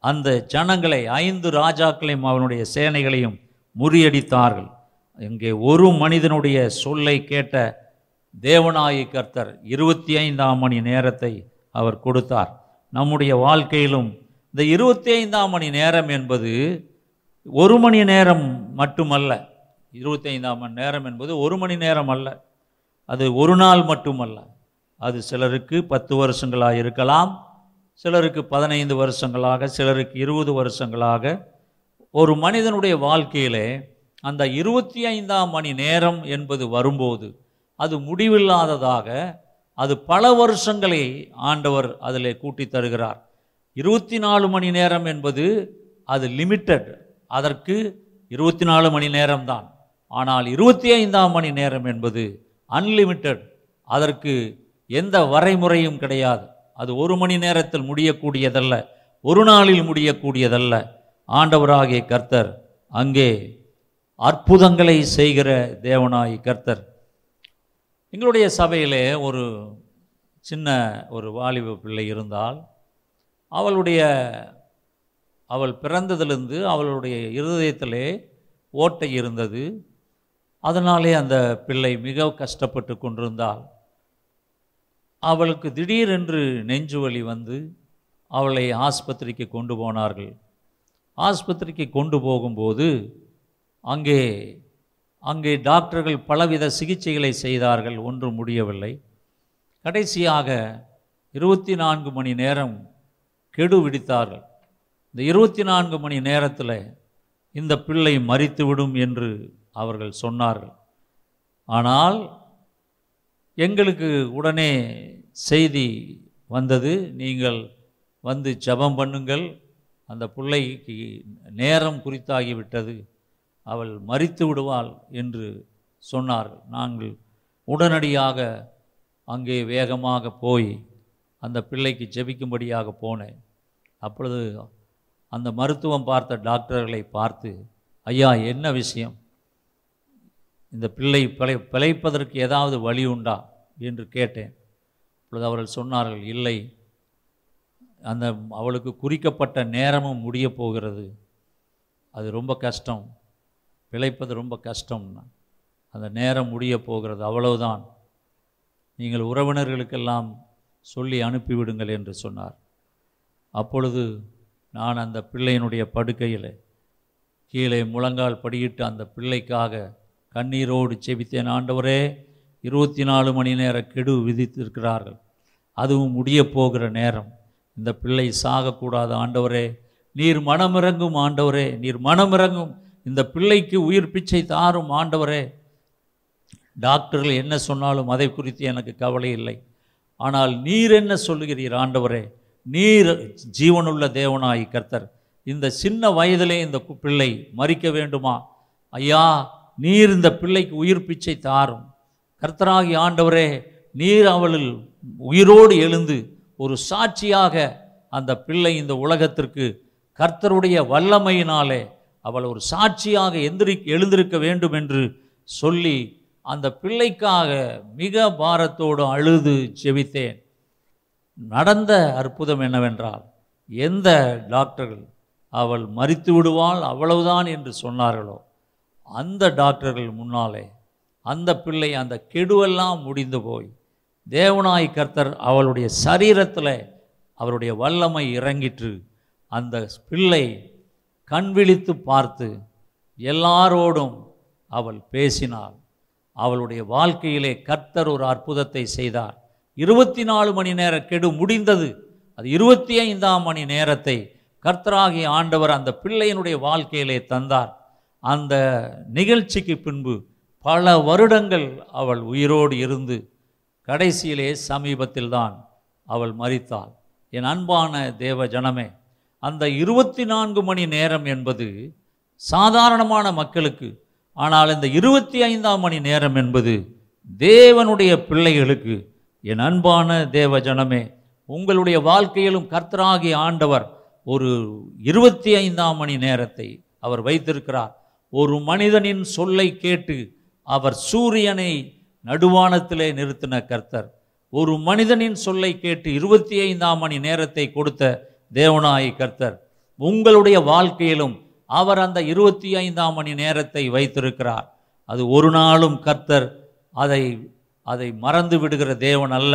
அந்த ஜனங்களை ஐந்து ராஜாக்களையும் அவனுடைய சேனைகளையும் முறியடித்தார்கள். இங்கே ஒரு மனிதனுடைய சொல்லை கேட்ட தேவனாயி கர்த்தர் இருபத்தி ஐந்தாம் மணி நேரத்தை அவர் கொடுத்தார். நம்முடைய வாழ்க்கையிலும் இந்த இருபத்தி ஐந்தாம் மணி நேரம் என்பது ஒரு மணி நேரம் மட்டுமல்ல. இருபத்தி ஐந்தாம் மணி நேரம் என்பது ஒரு மணி நேரம் அல்ல. அது ஒரு நாள் மட்டுமல்ல. அது சிலருக்கு பத்து வருஷங்களாக இருக்கலாம் சிலருக்கு பதினைந்து வருஷங்களாக சிலருக்கு இருபது வருஷங்களாக ஒரு மனிதனுடைய வாழ்க்கையிலே அந்த இருபத்தி ஐந்தாம் மணி நேரம் என்பது வரும்போது அது முடிவில்லாததாக அது பல வருஷங்களை ஆண்டவர் அதில் கூட்டி தருகிறார். இருபத்தி நாலு மணி நேரம் என்பது அது லிமிட்டட். அதற்கு இருபத்தி நாலு மணி நேரம்தான் ஆனால் இருபத்தி ஐந்தாம் மணி நேரம் என்பது அன்லிமிட்டெட். அதற்கு எந்த வரைமுறையும் கிடையாது. அது ஒரு மணி நேரத்தில் முடியக்கூடியதல்ல ஒரு நாளில் முடியக்கூடியதல்ல. ஆண்டவராகிய கர்த்தர் அங்கே அற்புதங்களை செய்கிற தேவனாய் கர்த்தர். எங்களுடைய சபையிலே ஒரு சின்ன ஒரு வாலிப பிள்ளை இருந்தால் அவளுடைய அவள் பிறந்ததிலிருந்து அவளுடைய இருதயத்திலே ஓட்டை இருந்தது. அதனாலே அந்த பிள்ளை மிக கஷ்டப்பட்டு கொண்டிருந்தாள். அவளுக்கு திடீரென்று நெஞ்சு வலி வந்து அவளை ஆஸ்பத்திரிக்கு கொண்டு போனார்கள். ஆஸ்பத்திரிக்கு கொண்டு போகும்போது அங்கே அங்கே டாக்டர்கள் பலவித சிகிச்சைகளை செய்தார்கள் ஒன்றும் முடியவில்லை. கடைசியாக இருபத்தி நான்கு மணி நேரம் கெடு விடித்தார்கள். இந்த இருபத்தி நான்கு மணி நேரத்தில் இந்த பிள்ளை மறித்துவிடும் என்று அவர்கள் சொன்னார்கள். ஆனால் எங்களுக்கு உடனே செய்தி வந்தது. நீங்கள் வந்து ஜெபம் பண்ணுங்கள். அந்த பிள்ளைக்கு நேரம் குறித்தாகிவிட்டது. அவள் மறித்து விடுவாள் என்று சொன்னார்கள் நாங்கள் உடனடியாக அங்கே வேகமாக போய் அந்த பிள்ளைக்கு ஜெபிக்கும்படியாக போனேன். அப்பொழுது அந்த மருத்துவம் பார்த்த டாக்டர்களை பார்த்து ஐயா என்ன விஷயம்? இந்த பிள்ளை பிழை பிழைப்பதற்கு ஏதாவது வழி உண்டா? என்று கேட்டேன். அப்பொழுது அவர்கள் சொன்னார்கள் இல்லை அந்த அவளுக்கு குறிக்கப்பட்ட நேரமும் முடிய போகிறது. அது ரொம்ப கஷ்டம். பிழைப்பது ரொம்ப கஷ்டம்னா அந்த நேரம் முடிய போகிறது. அவ்வளவுதான். நீங்கள் உறவினர்களுக்கெல்லாம் சொல்லி அனுப்பிவிடுங்கள் என்று சொன்னார். அப்பொழுது நான் அந்த பிள்ளையினுடைய படுக்கையில் கீழே முழங்கால் படியிட்டு அந்த பிள்ளைக்காக கண்ணீரோடு செபித்தேன் ஆண்டவரே இருபத்தி நாலு மணி நேர கெடு விதித்திருக்கிறார்கள். அதுவும் முடிய போகிற நேரம். இந்த பிள்ளை சாகக்கூடாது ஆண்டவரே. நீர் மனமிறங்கும் ஆண்டவரே. நீர் மனமிறங்கும். இந்த பிள்ளைக்கு உயிர் பிச்சை தாரும் ஆண்டவரே. டாக்டர்கள் என்ன சொன்னாலும் அதை குறித்து எனக்கு கவலை இல்லை. ஆனால் நீர் என்ன சொல்லுகிறீர் ஆண்டவரே? நீர் ஜீவனுள்ள தேவனாய் கர்த்தர். இந்த சின்ன வயதிலே இந்த பிள்ளை மறிக்க வேண்டுமா? ஐயா நீர் இந்த பிள்ளைக்கு உயிர் பிச்சை தாரும். கர்த்தராகி ஆண்டவரே நீர் அவளில் உயிரோடு எழுந்து ஒரு சாட்சியாக அந்த பிள்ளை இந்த உலகத்திற்கு கர்த்தருடைய வல்லமையினாலே அவள் ஒரு சாட்சியாக எந்திரி எழுந்திருக்க வேண்டும் என்று சொல்லி அந்த பிள்ளைக்காக மிக பாரத்தோடு அழுது ஜெபித்தேன். நடந்த அற்புதம் என்னவென்றால் எந்த டாக்டர்கள் அவள் மறித்து விடுவாள் அவ்வளவுதான் என்று சொன்னார்களோ அந்த டாக்டர்கள் முன்னாலே அந்த பிள்ளை அந்த கெடுவெல்லாம் முடிந்து போய் தேவனாய் கர்த்தர் அவளுடைய சரீரத்தில் அவருடைய வல்லமை இறங்கிற்று. அந்த பிள்ளை கண் விழித்து பார்த்து எல்லாரோடும் அவள் பேசினாள். அவளுடைய வாழ்க்கையிலே கர்த்தர் ஒரு அற்புதத்தை செய்தார். இருபத்தி நாலு மணி நேர கெடு முடிந்தது. அது இருபத்தி ஐந்தாம் மணி நேரத்தை கர்த்தராகிய ஆண்டவர் அந்த பிள்ளையினுடைய வாழ்க்கையிலே தந்தார். அந்த நிகழ்ச்சிக்கு பின்பு பல வருடங்கள் அவள் உயிரோடு இருந்து கடைசியிலே சமீபத்தில்தான் அவள் மறித்தாள் என் அன்பான தேவ ஜனமே அந்த இருபத்தி நான்கு மணி நேரம் என்பது சாதாரணமான மக்களுக்கு ஆனால் இந்த இருபத்தி ஐந்தாம் மணி நேரம் என்பது தேவனுடைய பிள்ளைகளுக்கு என் அன்பான தேவ ஜனமே உங்களுடைய வாழ்க்கையிலும் கர்த்தராகிய ஆண்டவர் ஒரு இருபத்தி ஐந்தாம் மணி நேரத்தை அவர் வைத்திருக்கிறார். ஒரு மனிதனின் சொல்லை கேட்டு அவர் சூரியனை நடுவானத்திலே நிறுத்தின கர்த்தர். ஒரு மனிதனின் சொல்லை கேட்டு இருபத்தி ஐந்தாம் மணி நேரத்தை கொடுத்த தேவனாய் கர்த்தர். உங்களுடைய வாழ்க்கையிலும் அவர் அந்த இருபத்தி ஐந்தாம் மணி நேரத்தை வைத்திருக்கிறார். அது ஒரு நாளும் கர்த்தர் அதை அதை மறந்து விடுகிற தேவன் அல்ல.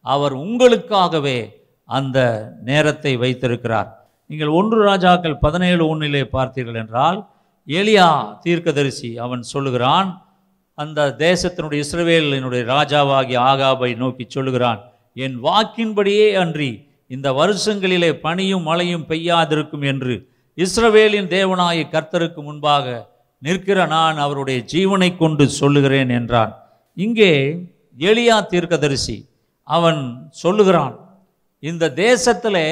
அவர் உங்களுக்காகவே அந்த நேரத்தை வைத்திருக்கிறார். நீங்கள் ஒன்று ராஜாக்கள் பதினேழு ஒன்றிலே பார்த்தீர்கள் என்றால் எலியா தீர்க்கதரிசி அவன் சொல்லுகிறான் அந்த தேசத்தினுடைய இஸ்ரவேலினுடைய ராஜாவாகிய ஆகாபை நோக்கி சொல்லுகிறான் என் வாக்கின்படியே அன்றி இந்த வருஷங்களிலே பனியும் மழையும் பெய்யாதிருக்கும் என்று இஸ்ரவேலின் தேவனாய கர்த்தருக்கு முன்பாக நிற்கிற நான் அவருடைய ஜீவனை கொண்டு சொல்லுகிறேன் என்றான். இங்கே எளியா தீர்க்கதரிசி அவன் சொல்லுகிறான் இந்த தேசத்தில்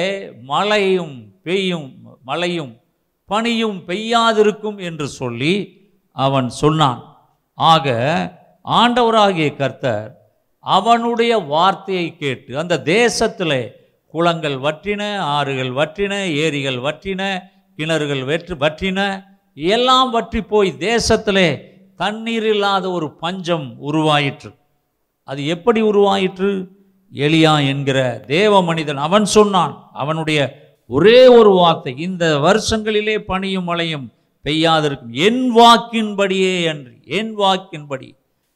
மழையும் பெய்யும் மழையும் பனியும் பெய்யாதிருக்கும் என்று சொல்லி அவன் சொன்னான். ஆக ஆண்டவராகிய கர்த்தர் அவனுடைய வார்த்தையை கேட்டு அந்த தேசத்தில் குளங்கள் வற்றின ஆறுகள் வற்றின ஏரிகள் வற்றின கிணறுகள் வெற்று வற்றின எல்லாம் வற்றி போய் தேசத்திலே தண்ணீர் இல்லாத ஒரு பஞ்சம் உருவாயிற்று. அது எப்படி உருவாயிற்று? எலியா என்கிற தேவ மனிதன் அவன் சொன்னான் அவனுடைய ஒரே ஒரு வார்த்தை இந்த வருஷங்களிலே பனியும் மழையும் பெய்யாதிருக்கும். என் வாக்கின்படியே அன்று என் வாக்கின்படி.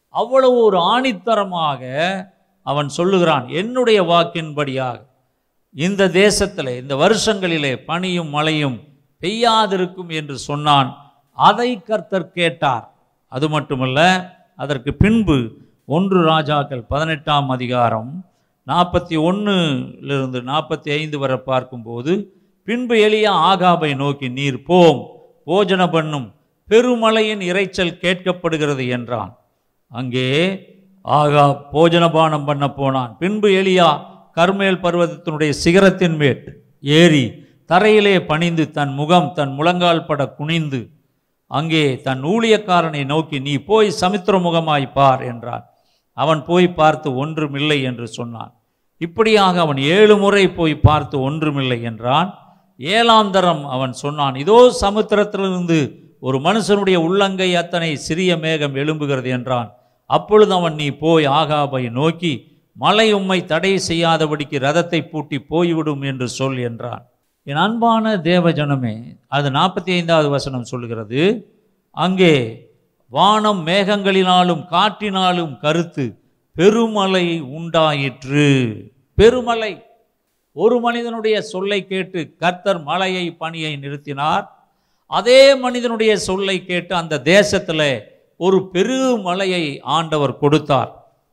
அவ்வளவு ஒரு ஆணித்தரமாக அவன் சொல்லுகிறான் என்னுடைய வாக்கின்படியாக. இந்த தேசத்தில் இந்த வருஷங்களிலே பனியும் மழையும் பெய்யாதிருக்கும் என்று சொன்னான். அதை கர்த்தர் கேட்டார். அது மட்டுமல்ல அதற்கு பின்பு ஒன்று ராஜாக்கள் பதினெட்டாம் அதிகாரம் நாற்பத்தி ஒன்றுலிருந்து நாற்பத்தி ஐந்து வரை பார்க்கும்போது பின்பு எளிய ஆகாபை நோக்கி நீர் போம். போஜன பண்ணும் பெருமலையின் இரைச்சல் கேட்கப்படுகிறது என்றான். அங்கே ஆகா போஜனபானம் பண்ண போனான். பின்பு எலியா கர்மேல் பர்வதத்தினுடைய சிகரத்தின் மேல் ஏறி தரையிலே பணிந்து தன் முகம் தன் முழங்கால் பட குனிந்து அங்கே தன் ஊழியக்காரனை நோக்கி நீ போய் சமுத்திர முகமாய் பார் என்றான். அவன் போய் பார்த்து ஒன்றுமில்லை என்று சொன்னான். இப்படியாக அவன் ஏழு முறை போய் பார்த்து ஒன்றுமில்லை என்றான். ஏலாந்தரம் அவன் சொன்னான் இதோ சமுத்திரத்திலிருந்து ஒரு மனுஷனுடைய உள்ளங்கை அத்தனை சிறிய மேகம் எழும்புகிறது என்றான். அப்பொழுது அவன் நீ போய் ஆகாபை நோக்கி மலை உம்மை தடை செய்யாதபடிக்கு ரதத்தை பூட்டி போய்விடும் என்று சொல் என்றான். என் அன்பான தேவஜனமே அது நாற்பத்தி ஐந்தாவது வசனம் சொல்கிறது அங்கே வானம் மேகங்களினாலும் காற்றினாலும் கருத்து பெருமலை உண்டாயிற்று. பெருமலை. ஒரு மனிதனுடைய சொல்லை கேட்டு கர்த்தர் மலையை பணியை நிறுத்தினார். அதே மனிதனுடைய சொல்லை கேட்டு அந்த தேசத்தில் ஒரு பெருமழையை ஆண்டவர் கொடுத்தார்.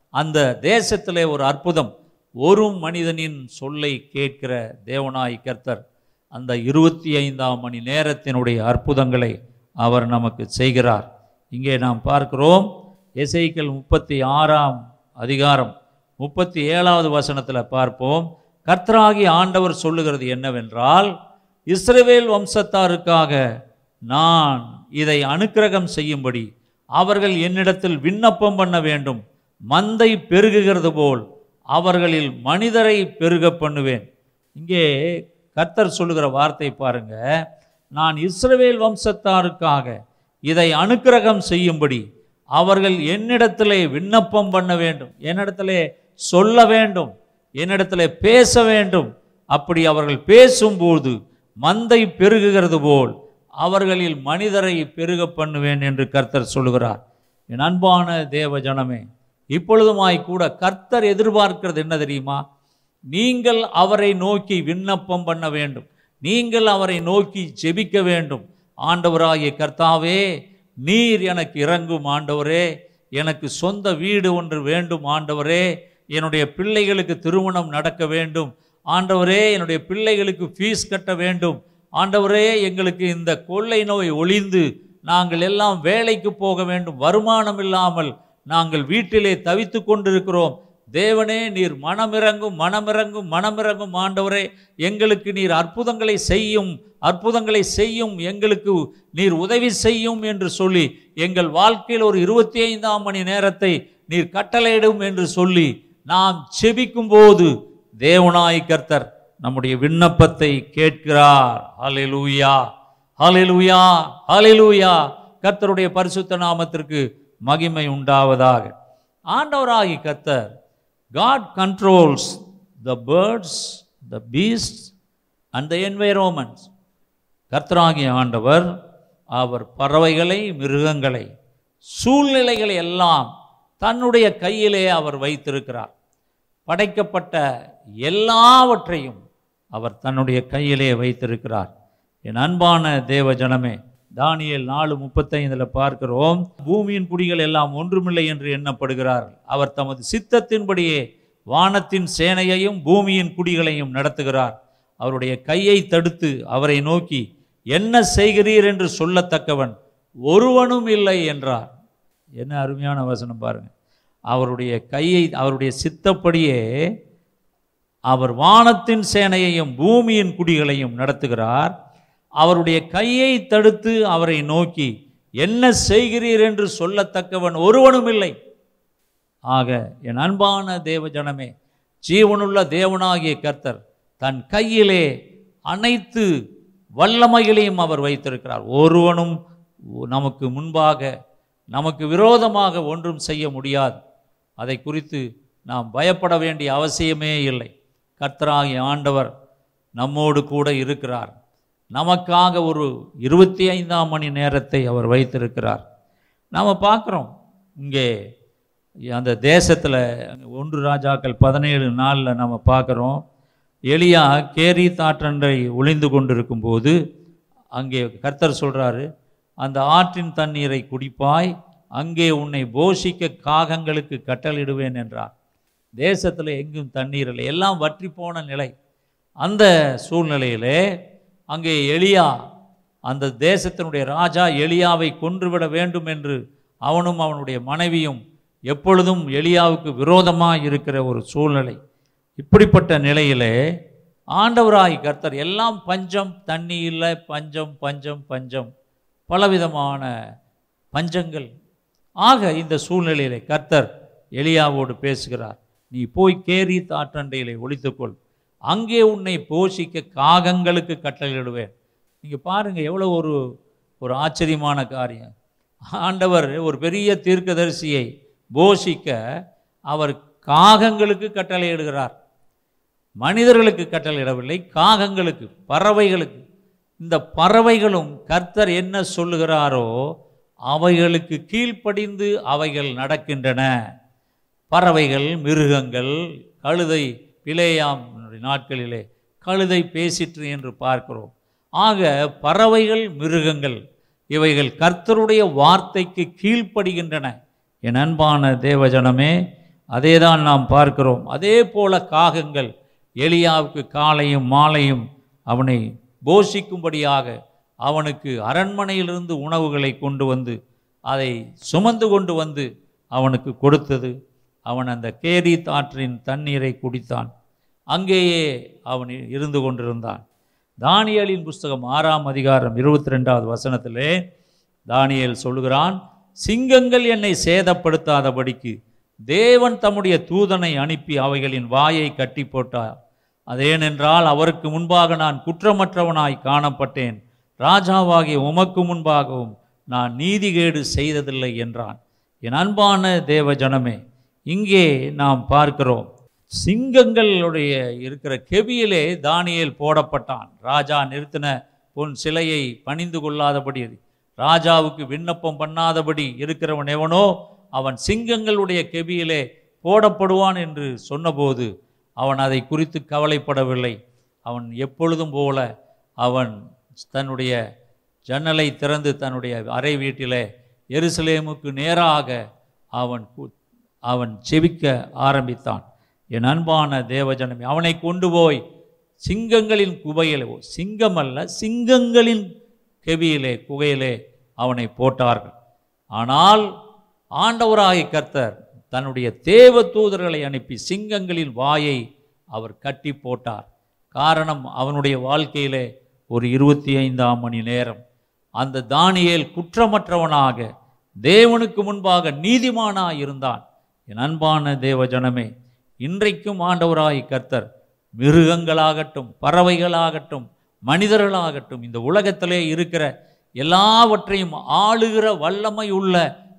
அந்த தேசத்தில் ஒரு அற்புதம். ஒரு மனிதனின் சொல்லை கேட்கிற தேவனாய் கர்த்தர் அந்த இருபத்தி ஐந்தாம் மணி நேரத்தினுடைய அற்புதங்களை அவர் நமக்கு செய்கிறார். இங்கே நாம் பார்க்கிறோம் இசைக்கள் முப்பத்தி ஆறாம் அதிகாரம் முப்பத்தி ஏழாவது வசனத்தில் பார்ப்போம். கர்த்தராகி ஆண்டவர் சொல்லுகிறது என்னவென்றால் இஸ்ரவேல் வம்சத்தாருக்காக நான் இதை அனுக்கிரகம் செய்யும்படி அவர்கள் என்னிடத்தில் விண்ணப்பம் பண்ண வேண்டும். மந்தை பெருகுகிறது போல் அவர்களில் மனிதரை பெருக பண்ணுவேன். இங்கே கர்த்தர் சொல்லுகிற வார்த்தை பாருங்க. நான் இஸ்ரவேல் வம்சத்தாருக்காக இதை அனுக்கிரகம் செய்யும்படி அவர்கள் என்னிடத்திலே விண்ணப்பம் பண்ண வேண்டும். என்னிடத்திலே சொல்ல வேண்டும். என்னிடத்தில் பேச வேண்டும். அப்படி அவர்கள் பேசும்போது மந்தை பெருகுகிறது போல் அவர்களில் மனிதரை பெருக பண்ணுவேன் என்று கர்த்தர் சொல்லுகிறார். என் அன்பான தேவ ஜனமே இப்பொழுதுமாய் கூட கர்த்தர் எதிர்பார்க்கிறது என்ன தெரியுமா? நீங்கள் அவரை நோக்கி விண்ணப்பம் பண்ண வேண்டும். நீங்கள் அவரை நோக்கி ஜெபிக்க வேண்டும். ஆண்டவராகிய கர்த்தாவே நீர் எனக்கு இறங்கும் ஆண்டவரே எனக்கு சொந்த வீடு ஒன்று வேண்டும் ஆண்டவரே என்னுடைய பிள்ளைகளுக்கு திருமணம் நடக்க வேண்டும். ஆண்டவரே என்னுடைய பிள்ளைகளுக்கு ஃபீஸ் கட்ட வேண்டும். ஆண்டவரே எங்களுக்கு இந்த கொள்ளை நோய் ஒளிந்து நாங்கள் எல்லாம் வேலைக்கு போக வேண்டும். வருமானம் இல்லாமல் நாங்கள் வீட்டிலே தவித்து கொண்டிருக்கிறோம். தேவனே நீர் மனமிறங்கும் மனமிறங்கும் மனமிறங்கும் ஆண்டவரே. எங்களுக்கு நீர் அற்புதங்களை செய்யும் அற்புதங்களை செய்யும் எங்களுக்கு நீர் உதவி செய்யும் என்று சொல்லி எங்கள் வாழ்க்கையில் ஒரு இருபத்தி ஐந்தாம் மணி நேரத்தை நீர் கட்டளையிடும் என்று சொல்லி நாம் செபிக்கும் போது தேவனாய் கர்த்தர் நம்முடைய விண்ணப்பத்தை கேட்கிறார். ஹalleluya. ஹalleluya. ஹalleluya. கர்த்தருடைய பரிசுத்த நாமத்திற்கு மகிமை உண்டாவதாக. ஆண்டவராகி கர்த்தர் God controls the birds the beast and the environments கர்த்தராகிய ஆண்டவர் அவர் பறவைகளை மிருகங்களை சூழ்நிலைகளை எல்லாம் தன்னுடைய கையிலே அவர் வைத்திருக்கிறார். படைக்கப்பட்ட எல்லாவற்றையும் அவர் தன்னுடைய கையிலே வைத்திருக்கிறார். என் அன்பான தேவ ஜனமே தானியல் நாலு முப்பத்தைந்தில் பார்க்கிறோம். பூமியின் குடிகள் எல்லாம் ஒன்றுமில்லை என்று எண்ணப்படுகிறார்கள் அவர் தமது சித்தத்தின்படியே வானத்தின் சேனையையும் பூமியின் குடிகளையும் நடத்துகிறார். அவருடைய கையை தடுத்து அவரை நோக்கி என்ன செய்கிறீர் என்று சொல்லத்தக்கவன் ஒருவனும் இல்லை என்றார். என்ன அருமையான வசனம் பாருங்கள் அவருடைய கையை அவருடைய சித்தப்படியே அவர் வானத்தின் சேனையையும் பூமியின் குடிகளையும் நடத்துகிறார். அவருடைய கையை தடுத்து அவரை நோக்கி என்ன செய்கிறீர் என்று சொல்லத்தக்கவன் ஒருவனும் இல்லை. ஆக என் அன்பான தேவ ஜனமே ஜீவனுள்ள தேவனாகிய கர்த்தர் தன் கையிலே அனைத்து வல்லமைகளையும் அவர் வைத்திருக்கிறார். ஒருவனும் நமக்கு முன்பாக நமக்கு விரோதமாக ஒன்றும் செய்ய முடியாது. அதை குறித்து நாம் பயப்பட வேண்டிய அவசியமே இல்லை. கர்த்தராகிய ஆண்டவர் நம்மோடு கூட இருக்கிறார். நமக்காக ஒரு இருபத்தி ஐந்தாம் மணி நேரத்தை அவர் வைத்திருக்கிறார். நாம் பார்க்குறோம். இங்கே அந்த தேசத்தில் ஒன்று ராஜாக்கள் பதினேழு நாளில் நம்ம பார்க்குறோம். எளியா கேரி தாற்றன்றை ஒளிந்து கொண்டிருக்கும் போது அங்கே கர்த்தர் சொல்கிறாரு அந்த ஆற்றின் தண்ணீரை குடிப்பாய் அங்கே உன்னை போஷிக்க காகங்களுக்கு கட்டளிடுவேன் என்றார். தேசத்தில் எங்கும் தண்ணீர் இல்லை. எல்லாம் வற்றி போன நிலை. அந்த சூழ்நிலையிலே அங்கே எளியா அந்த தேசத்தினுடைய ராஜா எளியாவை கொன்றுவிட வேண்டும் என்று அவனும் அவனுடைய மனைவியும் எப்பொழுதும் எளியாவுக்கு விரோதமாக இருக்கிற ஒரு சூழ்நிலை. இப்படிப்பட்ட நிலையிலே ஆண்டவராய் கர்த்தர் எல்லாம் பஞ்சம் தண்ணி இல்லை பஞ்சம் பஞ்சம் பஞ்சம். பலவிதமான பஞ்சங்கள். ஆக இந்த சூழ்நிலையிலே கர்த்தர் எளியாவோடு பேசுகிறார். நீ போய் கேரி தாற்றண்டையிலே ஒழித்துக்கொள் அங்கே உன்னை போஷிக்க காகங்களுக்கு கட்டளையிடுவேன். நீங்கள் பாருங்கள் எவ்வளோ ஒரு ஒரு ஆச்சரியமான காரியம். ஆண்டவர் ஒரு பெரிய தீர்க்கதரிசியை போஷிக்க அவர் காகங்களுக்கு கட்டளையிடுகிறார். மனிதர்களுக்கு கட்டளையிடவில்லை காகங்களுக்கு பறவைகளுக்கு. இந்த பறவைகளும் கர்த்தர் என்ன சொல்லுகிறாரோ அவைகளுக்கு கீழ்ப்படிந்து அவைகள் நடக்கின்றன. பறவைகள் மிருகங்கள் கழுதை பிளேயாம் நாட்களிலே கழுதை பேசிற்று என்று பார்க்கிறோம். ஆக பறவைகள் மிருகங்கள் இவைகள் கர்த்தருடைய வார்த்தைக்கு கீழ்ப்படுகின்றன. என் அன்பான தேவஜனமே அதேதான் நாம் பார்க்கிறோம். அதே போல காகங்கள் எலியாவுக்கு காலையும் மாலையும் அவனை போஷிக்கும்படியாக அவனுக்கு அரண்மனையிலிருந்து உணவுகளை கொண்டு வந்து அதை சுமந்து கொண்டு வந்து அவனுக்கு கொடுத்தது. அவன் அந்த கேரி தாற்றின் தண்ணீரை குடித்தான். அங்கேயே அவன் இருந்து கொண்டிருந்தான். தானியலின் புஸ்தகம் ஆறாம் அதிகாரம் இருபத்தி ரெண்டாவது வசனத்திலே தானியல் சொல்கிறான் சிங்கங்கள் என்னை சேதப்படுத்தாதபடிக்கு தேவன் தம்முடைய தூதனை அனுப்பி அவைகளின் வாயை கட்டி போட்டார். அதேனென்றால் அவருக்கு முன்பாக நான் குற்றமற்றவனாய் காணப்பட்டேன். ராஜாவாகிய உமக்கு முன்பாகவும் நான் நீதிகேடு செய்ததில்லை என்றான். என் அன்பான தேவ ஜனமே இங்கே நாம் பார்க்கிறோம். சிங்கங்களுடைய இருக்கிற கெவியிலே தானியேல் போடப்பட்டான். ராஜா நிறுத்தின பொன் சிலையை பணிந்து கொள்ளாதபடி ராஜாவுக்கு விண்ணப்பம் பண்ணாதபடி இருக்கிறவன் எவனோ அவன் சிங்கங்களுடைய கெவியிலே போடப்படுவான் என்று சொன்னபோது அவன் அதை குறித்து கவலைப்படவில்லை. அவன் எப்பொழுதும் போல அவன் தன்னுடைய ஜன்னலை திறந்து தன்னுடைய அறை வீட்டிலே எருசலேமுக்கு நேராக அவன் கு- அவன் செவிக்க ஆரம்பித்தான். என் அன்பான தேவஜனமே அவனை கொண்டு போய் சிங்கங்களின் குகையிலே சிங்கம் அல்ல சிங்கங்களின் கெவியிலே குகையிலே அவனை போட்டார்கள். ஆனால் ஆண்டவராகி கர்த்தர் தன்னுடைய தேவ தூதர்களை அனுப்பி சிங்கங்களின் வாயை அவர் கட்டி போட்டார். காரணம் அவனுடைய வாழ்க்கையிலே ஒரு இருபத்தி ஐந்தாம் மணி நேரம். அந்த தானியேல் குற்றமற்றவனாக தேவனுக்கு முன்பாக நீதிமானாக இருந்தான் என் அன்பான தேவ ஜனமே இன்றைக்கும் ஆண்டவராய் கர்த்தர் மிருகங்களாகட்டும் பறவைகளாகட்டும் மனிதர்களாகட்டும் இந்த உலகத்திலே இருக்கிற எல்லாவற்றையும் ஆளுகிற வல்லமை உள்ள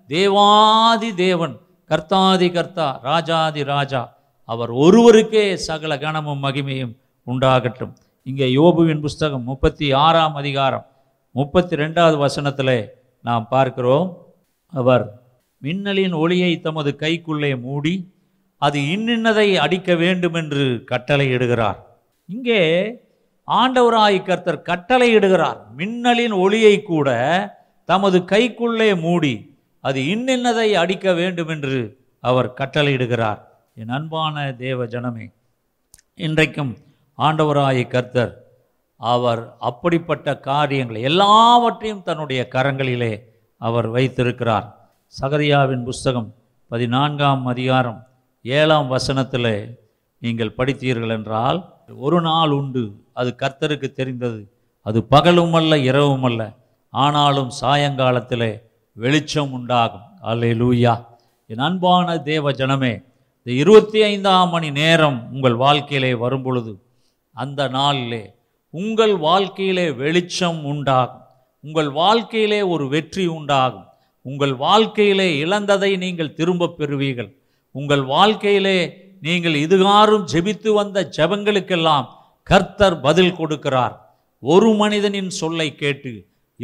தேவாதி தேவன் கர்த்தாதி கர்த்தா ராஜாதி ராஜா அவர் ஒருவருக்கே சகல கனமும் மகிமையும் உண்டாகட்டும். இங்கே யோபுவின் புஸ்தகம் முப்பத்தி ஆறாம் அதிகாரம் முப்பத்தி ரெண்டாவது வசனத்தில் நாம் பார்க்கிறோம். அவர் மின்னலின் ஒளியை தமது கைக்குள்ளே மூடி அது இன்னின்னதை அடிக்க வேண்டும் என்று கட்டளையிடுகிறார் இங்கே ஆண்டவராய் கர்த்தர் கட்டளையிடுகிறார் மின்னலின் ஒளியை கூட தமது கைக்குள்ளே மூடி அது இன்னின்னதை அடிக்க வேண்டும் என்று அவர் கட்டளையிடுகிறார். என் அன்பான தேவ ஜனமே இன்றைக்கும் ஆண்டவராய கர்த்தர் அவர் அப்படிப்பட்ட காரியங்களை எல்லாவற்றையும் தன்னுடைய கரங்களிலே அவர் வைத்திருக்கிறார். சகரியாவின் புஸ்தகம் பதினான்காம் அதிகாரம் ஏழாம் வசனத்தில் நீங்கள் படித்தீர்கள் என்றால் ஒரு நாள் உண்டு அது கர்த்தருக்கு தெரிந்தது. அது பகலும் அல்ல இரவும் அல்ல. ஆனாலும் சாயங்காலத்திலே வெளிச்சம் உண்டாகும். அல்லே லூயா என் அன்பான தேவ ஜனமே இந்த இருபத்தி ஐந்தாம் மணி நேரம் உங்கள் வாழ்க்கையிலே வரும்பொழுது அந்த நாளிலே உங்கள் வாழ்க்கையிலே வெளிச்சம் உண்டாகும். உங்கள் வாழ்க்கையிலே ஒரு வெற்றி உண்டாகும். உங்கள் வாழ்க்கையிலே இழந்ததை நீங்கள் திரும்பப் பெறுவீர்கள். உங்கள் வாழ்க்கையிலே நீங்கள் இதுகாரும் ஜெபித்து வந்த ஜெபங்களுக்கெல்லாம் கர்த்தர் பதில் கொடுக்கிறார். ஒரு மனிதனின் சொல்லை கேட்டு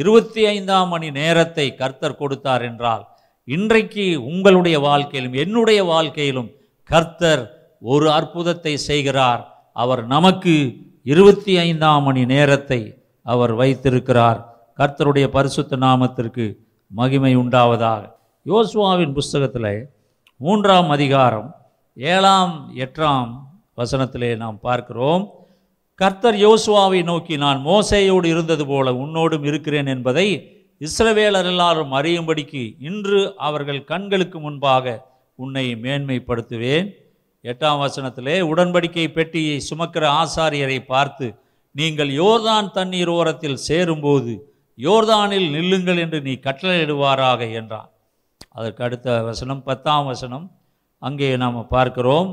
இருபத்தி ஐந்தாம் மணி நேரத்தை கர்த்தர் கொடுத்தார் என்றால் இன்றைக்கு உங்களுடைய வாழ்க்கையிலும் என்னுடைய வாழ்க்கையிலும் கர்த்தர் ஒரு அற்புதத்தை செய்கிறார். அவர் நமக்கு இருபத்தி ஐந்தாம் மணி நேரத்தை அவர் வைத்திருக்கிறார். கர்த்தருடைய பரிசுத்த நாமத்திற்கு மகிமை உண்டாவதாக. யோசுவாவின் புஸ்தகத்தில் மூன்றாம் அதிகாரம் ஏழாம் எட்டாம் வசனத்திலே நாம் பார்க்கிறோம். கர்த்தர் யோசுவாவை நோக்கி நான் மோசையோடு இருந்தது போல உன்னோடும் இருக்கிறேன் என்பதை இஸ்ரவேலர் எல்லாரும் அறியும்படிக்கு இன்று அவர்கள் கண்களுக்கு முன்பாக உன்னை மேன்மைப்படுத்துவேன். எட்டாம் வசனத்திலே உடன்படிக்கை பெட்டியை சுமக்கிற ஆசாரியரை பார்த்து நீங்கள் யோர்தான் தண்ணீர் ஓரத்தில் சேரும்போது யோர்தானில் நில்லுங்கள் என்று நீ கட்டளையிடுவாராக என்றான். அதற்கு அடுத்த வசனம் பத்தாம் வசனம் அங்கே நாம் பார்க்கிறோம்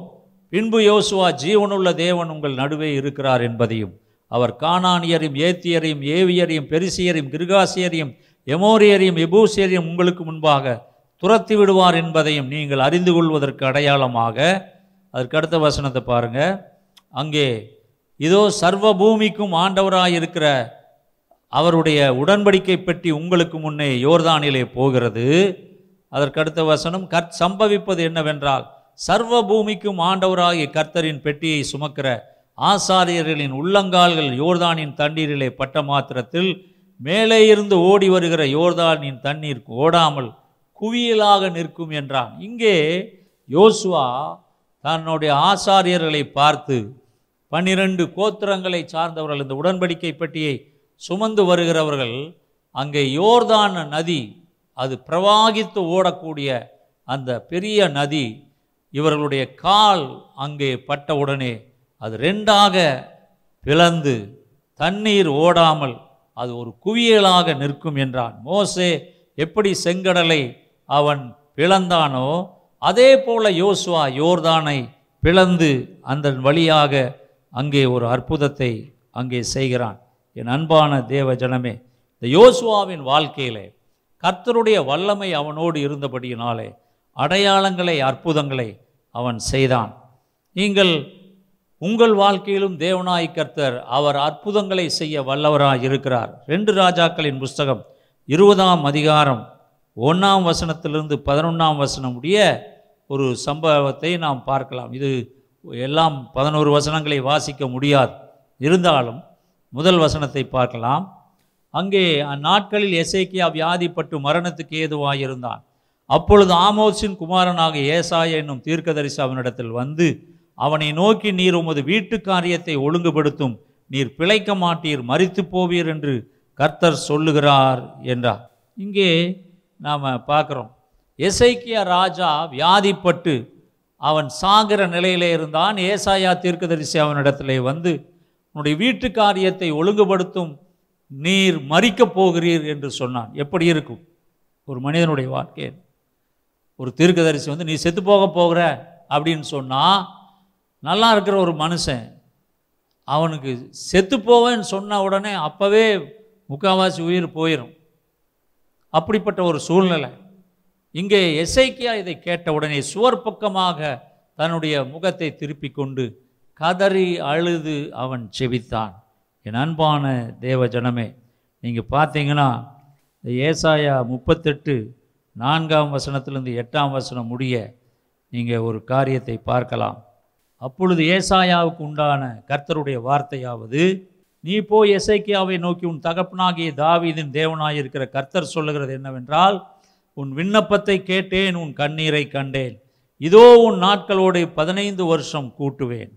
பின்பு யோசுவா ஜீவனுள்ள தேவன் உங்கள் நடுவே இருக்கிறார் என்பதையும் அவர் கானானியரையும் ஏத்தியரையும் ஏவியரையும் பெரிசியரையும் கிருகாசியரையும் எமோரியரையும் எபூசியரையும் உங்களுக்கு முன்பாக துரத்தி விடுவார் என்பதையும் நீங்கள் அறிந்து கொள்வதற்கு அடையாளமாக அதற்கு அடுத்த வசனத்தை பாருங்க. அங்கே இதோ சர்வ பூமிக்கும் ஆண்டவராயிருக்கிற அவருடைய உடன்படிக்கை பெட்டி உங்களுக்கு முன்னே யோர்தானிலே போகிறது. அதற்கு அடுத்த வசனம் கற் சம்பவிப்பது என்னவென்றால் சர்வ பூமிக்கும் ஆண்டவராகிய கர்த்தரின் பெட்டியை சுமக்கிற ஆசாரியர்களின் உள்ளங்கால்கள் யோர்தானின் தண்ணீரிலே பட்ட மாத்திரத்தில் மேலே இருந்து ஓடி வருகிற யோர்தானின் தண்ணீர் ஓடாமல் குவியலாக நிற்கும் என்றான். இங்கே யோசுவா தன்னுடைய ஆசாரியர்களை பார்த்து பன்னிரண்டு கோத்திரங்களை சார்ந்தவர்கள் இந்த உடன்படிக்கை பெட்டியை சுமந்து வருகிறவர்கள் அங்கே யோர்தான நதி அது பிரவாகித்து ஓடக்கூடிய அந்த பெரிய நதி இவர்களுடைய கால் அங்கே பட்டவுடனே அது ரெண்டாக பிளந்து தண்ணீர் ஓடாமல் அது ஒரு குவியலாக நிற்கும் என்றான். மோசே எப்படி செங்கடலை அவன் பிளந்தானோ அதே போல யோசுவா யோர்தானை பிளந்து அந்த வழியாக அங்கே ஒரு அற்புதத்தை அங்கே செய்கிறான். என் அன்பான தேவ ஜனமே இந்த யோசுவாவின் வாழ்க்கையிலே கர்த்தருடைய வல்லமை அவனோடு இருந்தபடியினாலே அடையாளங்களை அற்புதங்களை அவன் செய்தான். நீங்கள் உங்கள் வாழ்க்கையிலும் தேவனாய் கர்த்தர் அவர் அற்புதங்களை செய்ய வல்லவராக இருக்கிறார். ரெண்டு ராஜாக்களின் புஸ்தகம் இருபதாம் அதிகாரம் ஒன்றாம் வசனத்திலிருந்து பதினொன்றாம் வசனம் உடைய ஒரு சம்பவத்தை நாம் பார்க்கலாம். இது எல்லாம் பதினோரு வசனங்களை வாசிக்க முடியாது. இருந்தாலும் முதல் வசனத்தை பார்க்கலாம். அங்கே அந்நாட்களில் எசேக்கியா வியாதிப்பட்டு மரணத்துக்கு ஏதுவாயிருந்தான். அப்பொழுது ஆமோசின் குமாரனாக ஏசாயா என்னும் தீர்க்கதரிசி அவனிடத்தில் வந்து அவனை நோக்கி நீர் உமது வீட்டு காரியத்தை ஒழுங்குபடுத்தும். நீர் பிழைக்க மாட்டீர் மறித்து போவீர் என்று கர்த்தர் சொல்லுகிறார் என்றார். இங்கே நாம் பார்க்குறோம். எசைக்கிய ராஜா வியாதிப்பட்டு அவன் சாகிற நிலையிலே இருந்தான். ஏசாயா தீர்க்கதரிசி அவனிடத்திலே வந்து உன்னுடைய வீட்டு காரியத்தை ஒழுங்குபடுத்தும். நீர் மறிக்கப் போகிறீர் என்று சொன்னான். எப்படி இருக்கும்? ஒரு மனிதனுடைய வாழ்க்கை ஒரு தீர்க்கதரிசி வந்து நீ செத்து போக போகிற அப்படின்னு சொன்னால் நல்லா இருக்கிற ஒரு மனுஷன் அவனுக்கு செத்து போவேன்னு சொன்ன உடனே அப்போவே முக்கால்வாசி உயிர் போயிடும் அப்படிப்பட்ட ஒரு சூழ்நிலை. இங்கே எசைக்கியா இதை கேட்ட உடனே சுவர் பக்கமாக தன்னுடைய முகத்தை திருப்பி கொண்டு கதறி அழுது அவன் செவித்தான். என் அன்பான தேவ ஜனமே நீங்கள் பார்த்தீங்கன்னா இந்த ஏசாயா முப்பத்தெட்டு நான்காம் வசனத்திலிருந்து எட்டாம் வசனம் முடிய நீங்கள் ஒரு காரியத்தை பார்க்கலாம். அப்பொழுது ஏசாயாவுக்கு உண்டான கர்த்தருடைய வார்த்தையாவது நீ போய் எசைக்கியாவை நோக்கி உன் தகப்பனாகிய தாவீதின் தேவனாயிருக்கிற கர்த்தர் சொல்லுகிறது என்னவென்றால் உன் விண்ணப்பத்தை கேட்டேன் உன் கண்ணீரை கண்டேன். இதோ உன் நாட்களோடு பதினைந்து வருஷம் கூட்டுவேன்.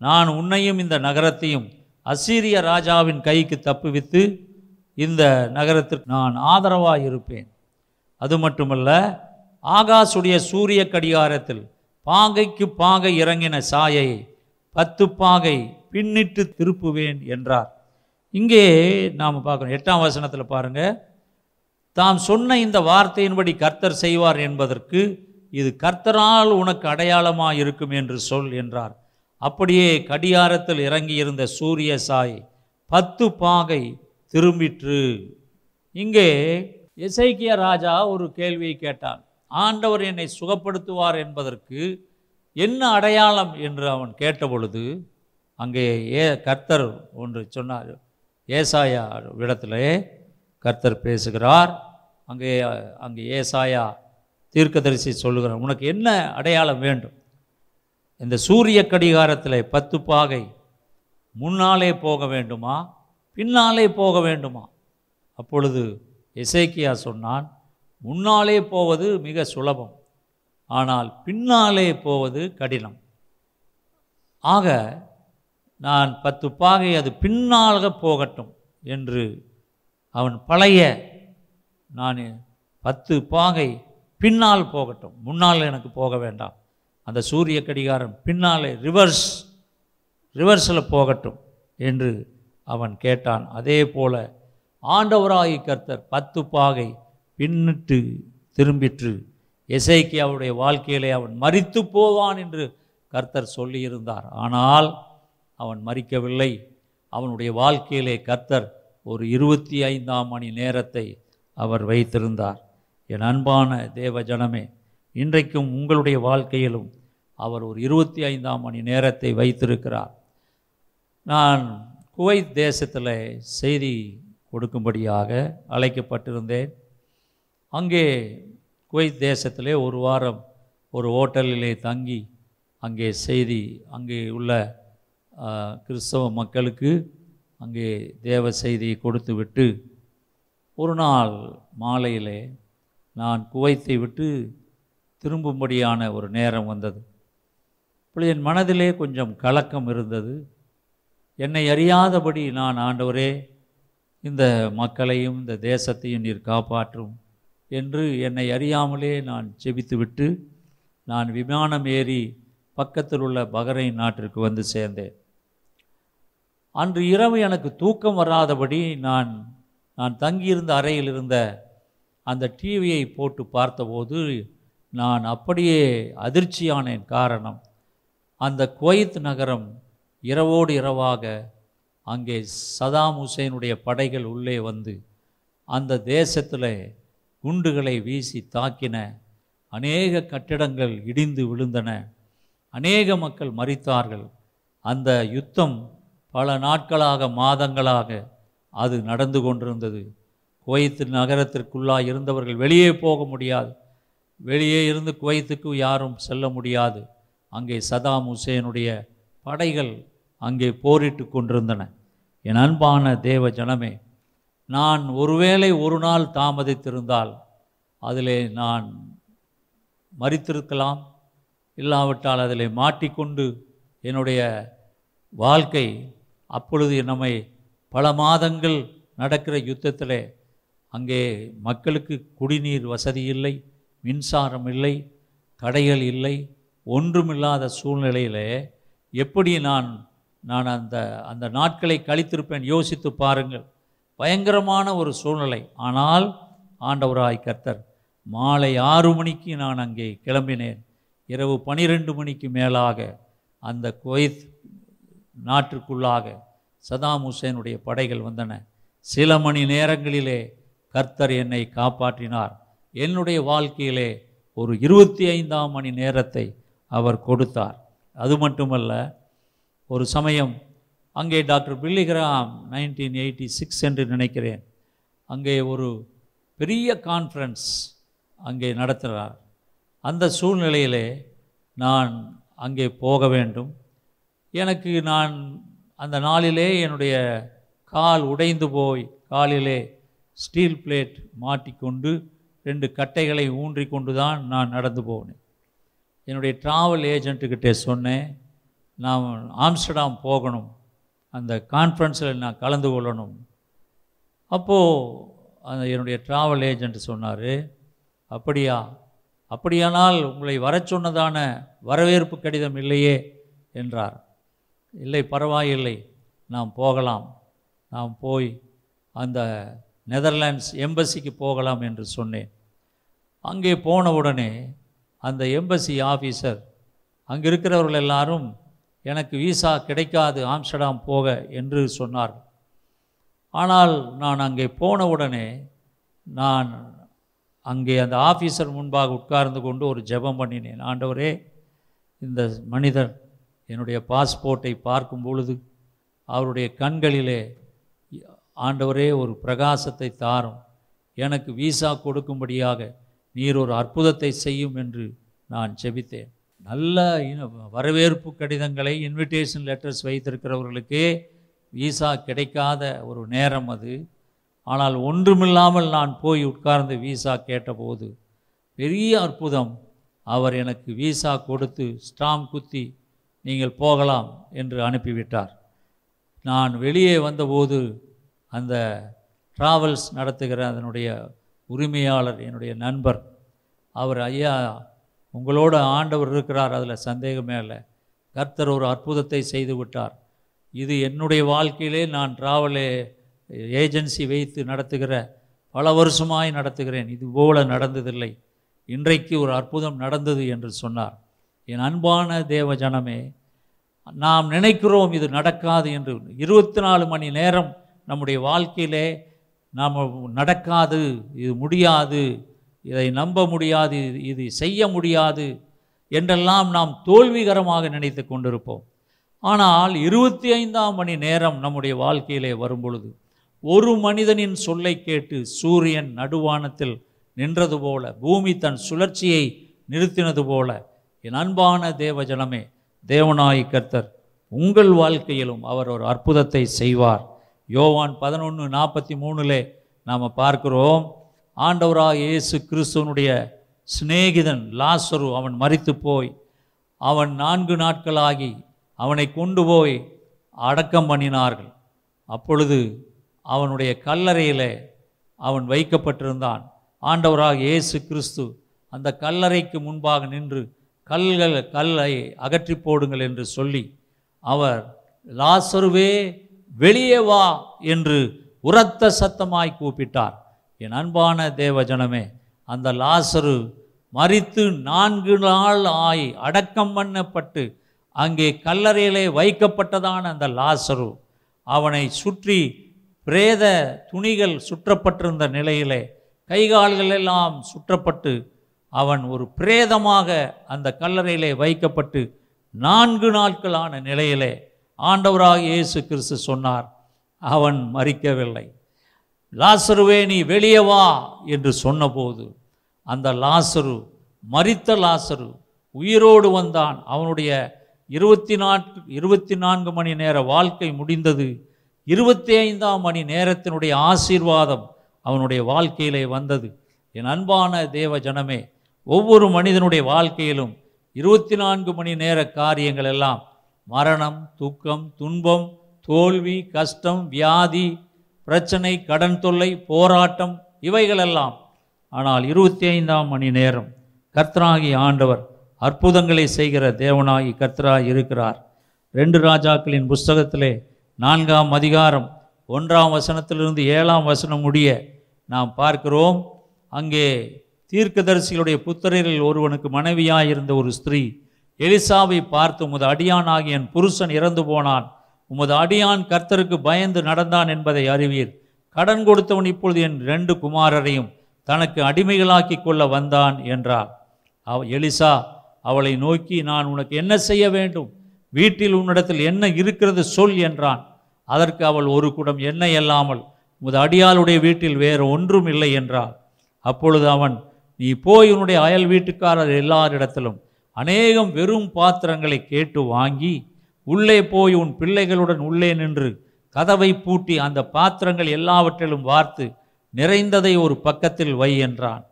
நான் உன்னையும் இந்த நகரத்தையும் அசீரிய ராஜாவின் கைக்கு தப்புவித்து இந்த நகரத்திற்கு நான் ஆதரவாக இருப்பேன் அது மட்டுமல்ல ஆகாசுடைய சூரிய கடிகாரத்தில் பாகைக்கு பாகை இறங்கின சாயை பத்து பாகை பின்னிட்டு திருப்புவேன் என்றார். இங்கே நாம் பார்க்கணும் எட்டாம் வசனத்தில் பாருங்க. தாம் சொன்ன இந்த வார்த்தையின்படி கர்த்தர் செய்வார் என்பதற்கு இது கர்த்தரால் உனக்கு அடையாளமாக இருக்கும் என்று சொல் என்றார். அப்படியே கடியாரத்தில் இறங்கியிருந்த சூரிய சாய் பத்து பாகை திரும்பிற்று. இங்கே எசைக்கிய ராஜா ஒரு கேள்வியை கேட்டான். ஆண்டவர் என்னை சுகப்படுத்துவார் என்பதற்கு என்ன அடையாளம் என்று அவன் கேட்டபொழுது அங்கே ஏ கர்த்தர் ஒன்று சொன்னார். ஏசாயா இடத்திலே கர்த்தர் பேசுகிறார். அங்கே அங்கே ஏசாயா தீர்க்கதரிசி சொல்லுகிறார் உனக்கு என்ன அடையாளம் வேண்டும்? இந்த சூரிய கடிகாரத்தில் பத்து பாகை முன்னாலே போக வேண்டுமா? பின்னாலே போக வேண்டுமா? அப்பொழுது இசைக்கியா சொன்னான் முன்னாலே போவது மிக சுலபம் ஆனால் பின்னாலே போவது கடினம். ஆக நான் பத்து பாகை அது பின்னாக போகட்டும் என்று அவன் பழைய நான் பத்து பாகை பின்னால் போகட்டும் முன்னால் எனக்கு போக வேண்டாம். அந்த சூரிய கடிகாரம் பின்னாலே ரிவர்ஸ் ரிவர்ஸில் போகட்டும் என்று அவன் கேட்டான். அதே போல ஆண்டவராகி கர்த்தர் பத்து பாகை பின்னிட்டு திரும்பிற்று. இசைக்கு அவருடைய வாழ்க்கையிலே அவன் மறித்து போவான் என்று கர்த்தர் சொல்லியிருந்தார். ஆனால் அவன் மறிக்கவில்லை அவனுடைய வாழ்க்கையிலே கர்த்தர் ஒரு இருபத்தி ஐந்தாம் மணி நேரத்தை அவர் வைத்திருந்தார். என் அன்பான தேவ ஜனமே இன்றைக்கும் உங்களுடைய வாழ்க்கையிலும் அவர் ஒரு இருபத்தி ஐந்தாம் மணி நேரத்தை வைத்திருக்கிறார். நான் குவைத் தேசத்தில் செய்தி கொடுக்கும்படியாக அழைக்கப்பட்டிருந்தேன். அங்கே குவைத் தேசத்திலே ஒரு வாரம் ஒரு ஹோட்டலிலே தங்கி அங்கே செய்தி அங்கே உள்ள கிறிஸ்தவ மக்களுக்கு அங்கே தேவ செய்தியை கொடுத்து விட்டு ஒரு நாள் மாலையிலே நான் குவைத்தை விட்டு திரும்பும்படியான ஒரு நேரம் வந்தது. இப்பொழுது என் மனதிலே கொஞ்சம் கலக்கம் இருந்தது. என்னை அறியாதபடி நான் ஆண்டவரே இந்த மக்களையும் இந்த தேசத்தையும் நீர் காப்பாற்றும் என்று என்னை அறியாமலே நான் செபித்துவிட்டு நான் விமானம் ஏறி பக்கத்தில் உள்ள பகரைன் நாட்டிற்கு வந்து சேர்ந்தேன். அன்று இரவு எனக்கு தூக்கம் வராதபடி நான் நான் தங்கியிருந்த அறையில் இருந்த அந்த டிவியை போட்டு பார்த்தபோது நான் அப்படியே அதிர்ச்சியானேன். காரணம் அந்த குவைத் நகரம் இரவோடு இரவாக அங்கே சதாம் ஹுசேனுடைய படைகள் உள்ளே வந்து அந்த தேசத்தில் குண்டுகளை வீசி தாக்கின. அநேக கட்டிடங்கள் இடிந்து விழுந்தன. அநேக மக்கள் மறித்தார்கள் அந்த யுத்தம் பல நாட்களாக மாதங்களாக அது நடந்து கொண்டிருந்தது. குவைத்து நகரத்திற்குள்ளாக இருந்தவர்கள் வெளியே போக முடியாது. வெளியே இருந்து குவைத்துக்கு யாரும் செல்ல முடியாது. அங்கே சதாம் ஹுசேனுடைய படைகள் அங்கே போரிட்டு கொண்டிருந்தன. என் அன்பான தேவ ஜனமே நான் ஒருவேளை ஒரு நாள் தாமதித்திருந்தால் அதிலே நான் மறித்திருக்கலாம் இல்லாவிட்டால் அதில் மாட்டிக்கொண்டு என்னுடைய வாழ்க்கை அப்பொழுது நம்மை பல மாதங்கள் நடக்கிற யுத்தத்தில் அங்கே மக்களுக்கு குடிநீர் வசதி இல்லை மின்சாரம் இல்லை கடைகள் இல்லை ஒன்றுமில்லாத சூழ்நிலையிலே எப்படி நான் நான் அந்த அந்த நாட்களை கழித்திருப்பேன். யோசித்து பாருங்கள். பயங்கரமான ஒரு சூழ்நிலை. ஆனால் ஆண்டவராய் கர்த்தர் மாலை ஆறு மணிக்கு நான் அங்கே கிளம்பினேன். இரவு பனிரெண்டு மணிக்கு மேலாக அந்த குவைத் நாட்டிற்குள்ளாக சதாம் ஹுசேனுடைய படைகள் வந்தன. சில மணி நேரங்களிலே கர்த்தர் என்னை காப்பாற்றினார். என்னுடைய வாழ்க்கையிலே ஒரு இருபத்தி ஐந்தாம் மணி நேரத்தை அவர் கொடுத்தார். அது மட்டுமல்ல ஒரு சமயம் அங்கே doctor Billy Graham nineteen eighty six என்று நினைக்கிறேன் அங்கே ஒரு பெரிய கான்ஃபரன்ஸ் அங்கே நடத்துகிறார். அந்த சூழ்நிலையிலே நான் அங்கே போக வேண்டும். எனக்கு நான் அந்த நாளிலே என்னுடைய கால் உடைந்து போய் காலிலே ஸ்டீல் பிளேட் மாட்டிக்கொண்டு ரெண்டு கட்டைகளை ஊன்றி கொண்டு தான் நான் நடந்து போனேன். என்னுடைய ட்ராவல் ஏஜென்ட்டுக்கிட்டே சொன்னேன் நான் ஆம்ஸ்டர்டாம் போகணும். அந்த கான்ஃபரன்ஸில் நான் கலந்து கொள்ளணும். அப்போது அந்த என்னுடைய ட்ராவல் ஏஜென்ட் சொன்னார் அப்படியா? அப்படியானால் உங்களை வரச் சொன்னதான வரவேற்பு கடிதம் இல்லையே? என்றார். இல்லை பரவாயில்லை. நாம் போகலாம். நாம் போய் அந்த நெதர்லாண்ட்ஸ் எம்பசிக்கு போகலாம் என்று சொன்னேன். அங்கே போன உடனே அந்த எம்பசி ஆஃபீஸர் அங்கே இருக்கிறவர்கள் எல்லாரும் எனக்கு விசா கிடைக்காது ஆம்ஸ்டர்டாம் போக என்று சொன்னார் ஆனால் நான் அங்கே போன உடனே நான் அங்கே அந்த ஆஃபீஸர் முன்பாக உட்கார்ந்து கொண்டு ஒரு ஜெபம் பண்ணினேன். ஆண்டவரே இந்த மனிதர் என்னுடைய பாஸ்போர்ட்டை பார்க்கும் பொழுது அவருடைய கண்களிலே ஆண்டவரே ஒரு பிரகாசத்தை தாரும். எனக்கு விசா கொடுக்கும்படியாக நீர் ஒரு அற்புதத்தை செய்யும் என்று நான் செபித்தேன் நல்ல இன- வரவேற்பு கடிதங்களை இன்விடேஷன் லெட்டர்ஸ் வைத்திருக்கிறவர்களுக்கே விசா கிடைக்காத ஒரு நேரம் அது. ஆனால் ஒன்றுமில்லாமல் நான் போய் உட்கார்ந்து விசா கேட்டபோது பெரிய அற்புதம். அவர் எனக்கு விசா கொடுத்து ஸ்டாம் குத்தி நீங்கள் போகலாம் என்று அனுப்பிவிட்டார். நான் வெளியே வந்தபோது அந்த டிராவல்ஸ் நடத்துகிற அதனுடைய உரிமையாளர் என்னுடைய நண்பர் அவர் ஐயா உங்களோட ஆண்டவர் இருக்கிறார் அதில் சந்தேகமே இல்லை கர்த்தர் ஒரு அற்புதத்தை செய்து விட்டார். இது என்னுடைய வாழ்க்கையிலே நான் டிராவலே ஏஜென்சி வைத்து நடத்துகிற பல வருஷமாய் நடத்துகிறேன். இது போல நடந்ததில்லை. இன்றைக்கு ஒரு அற்புதம் நடந்தது என்று சொன்னார். என் அன்பான தேவ ஜனமே நாம் நினைக்கிறோம் இது நடக்காது என்று. இருபத்தி நாலு மணி நேரம் நம்முடைய வாழ்க்கையிலே நாம் நடக்காது இது முடியாது. இதை நம்ப முடியாது இது- செய்ய முடியாது என்றெல்லாம் நாம் தோல்விகரமாக நினைத்து கொண்டிருப்போம். ஆனால் இருபத்தி ஐந்தாம் மணி நேரம் நம்முடைய வாழ்க்கையிலே வரும்பொழுது ஒரு மனிதனின் சொல்லை கேட்டு சூரியன் நடுவானத்தில் நின்றது போல பூமி தன் சுழற்சியை நிறுத்தினது போல என் அன்பான தேவஜனமே தேவநாய் கர்த்தர் உங்கள் வாழ்க்கையிலும் அவர் ஒரு அற்புதத்தை செய்வார். யோவான் பதினொன்று நாற்பத்தி மூணுலே நாம் பார்க்கிறோம். ஆண்டவராக இயேசு கிறிஸ்துவனுடைய சிநேகிதன் லாசரு அவன் மறித்து போய் அவன் நான்கு நாட்களாகி அவனை கொண்டு போய் அடக்கம் பண்ணினார்கள். அப்பொழுது அவனுடைய கல்லறையில் அவன் வைக்கப்பட்டிருந்தான். ஆண்டவராக இயேசு கிறிஸ்து அந்த கல்லறைக்கு முன்பாக நின்று கல்கள் கல்லை அகற்றி போடுங்கள் என்று சொல்லி அவர் லாசருவே வெளியே வா என்று உரத்த சத்தமாய் கூப்பிட்டார். என் அன்பான தேவஜனமே அந்த லாசரு மரித்து நான்கு நாள் ஆய் அடக்கம் பண்ணப்பட்டு அங்கே கல்லறையிலே வைக்கப்பட்டதான அந்த லாசரு அவனை சுற்றி பிரேத துணிகள் சுற்றப்பட்டிருந்த நிலையிலே கைகால்கள் எல்லாம் சுற்றப்பட்டு அவன் ஒரு பிரேதமாக அந்த கல்லறையிலே வைக்கப்பட்டு நான்கு நாட்களான நிலையிலே ஆண்டவராக இயேசு கிறிஸ்து சொன்னார் அவன் மறிக்கவில்லை லாசருவே நீ வெளியே வா என்று சொன்னபோது அந்த லாசரு மறித்த லாசரு உயிரோடு வந்தான். அவனுடைய இருபத்தி நான்கு இருபத்தி நான்கு மணி நேர வாழ்க்கை முடிந்தது. இருபத்தி ஐந்தாம் மணி நேரத்தினுடைய ஆசீர்வாதம் அவனுடைய வாழ்க்கையிலே வந்தது. என் அன்பான தேவ ஜனமே ஒவ்வொரு மனிதனுடைய வாழ்க்கையிலும் இருபத்தி நான்கு மணி நேர காரியங்கள் எல்லாம் மரணம் துக்கம் துன்பம் தோல்வி கஷ்டம் வியாதி பிரச்சனை கடன் தொல்லை போராட்டம் இவைகளெல்லாம். ஆனால் இருபத்தி ஐந்தாம் மணி நேரம் கர்த்தராகி ஆண்டவர் அற்புதங்களை செய்கிற தேவனாகி கர்த்தராய் இருக்கிறார். ரெண்டு ராஜாக்களின் புஸ்தகத்திலே நான்காம் அதிகாரம் ஒன்றாம் வசனத்திலிருந்து ஏழாம் வசனம் முடிய நாம் பார்க்கிறோம். அங்கே தீர்க்கதரிசிகளுடைய புத்திரரில் ஒருவனுக்கு மனைவியாயிருந்த ஒரு ஸ்திரீ எலிசாவை பார்த்து முத அடியானாகிய என் புருஷன் இறந்து போனான். உமது அடியான் கர்த்தருக்கு பயந்து நடந்தான் என்பதை அறிவீர். கடன் கொடுத்தவன் இப்பொழுது என் ரெண்டு குமாரரையும் தனக்கு அடிமைகளாக்கி கொள்ள வந்தான் என்றார். அவ எலிசா அவளை நோக்கி நான் உனக்கு என்ன செய்ய வேண்டும்? வீட்டில் உன்னிடத்தில் என்ன இருக்கிறது சொல் என்றான். அதற்கு அவள் ஒரு குடம் எண்ணெய் அல்லாமல் உமது அடியாளுடைய வீட்டில் வேறு ஒன்றும் இல்லை என்றாள் அப்பொழுது அவன் நீ போய் உன்னுடைய அயல் வீட்டுக்காரர் எல்லாரிடத்திலும் அநேகம் வெறும் பாத்திரங்களை கேட்டு வாங்கி உள்ளே போய் உன் பிள்ளைகளுடன் உள்ளே நின்று கதவை பூட்டி அந்த பாத்திரங்கள் எல்லாவற்றிலும் வார்த்து நிறைந்ததை ஒரு பக்கத்தில் வை என்றான்.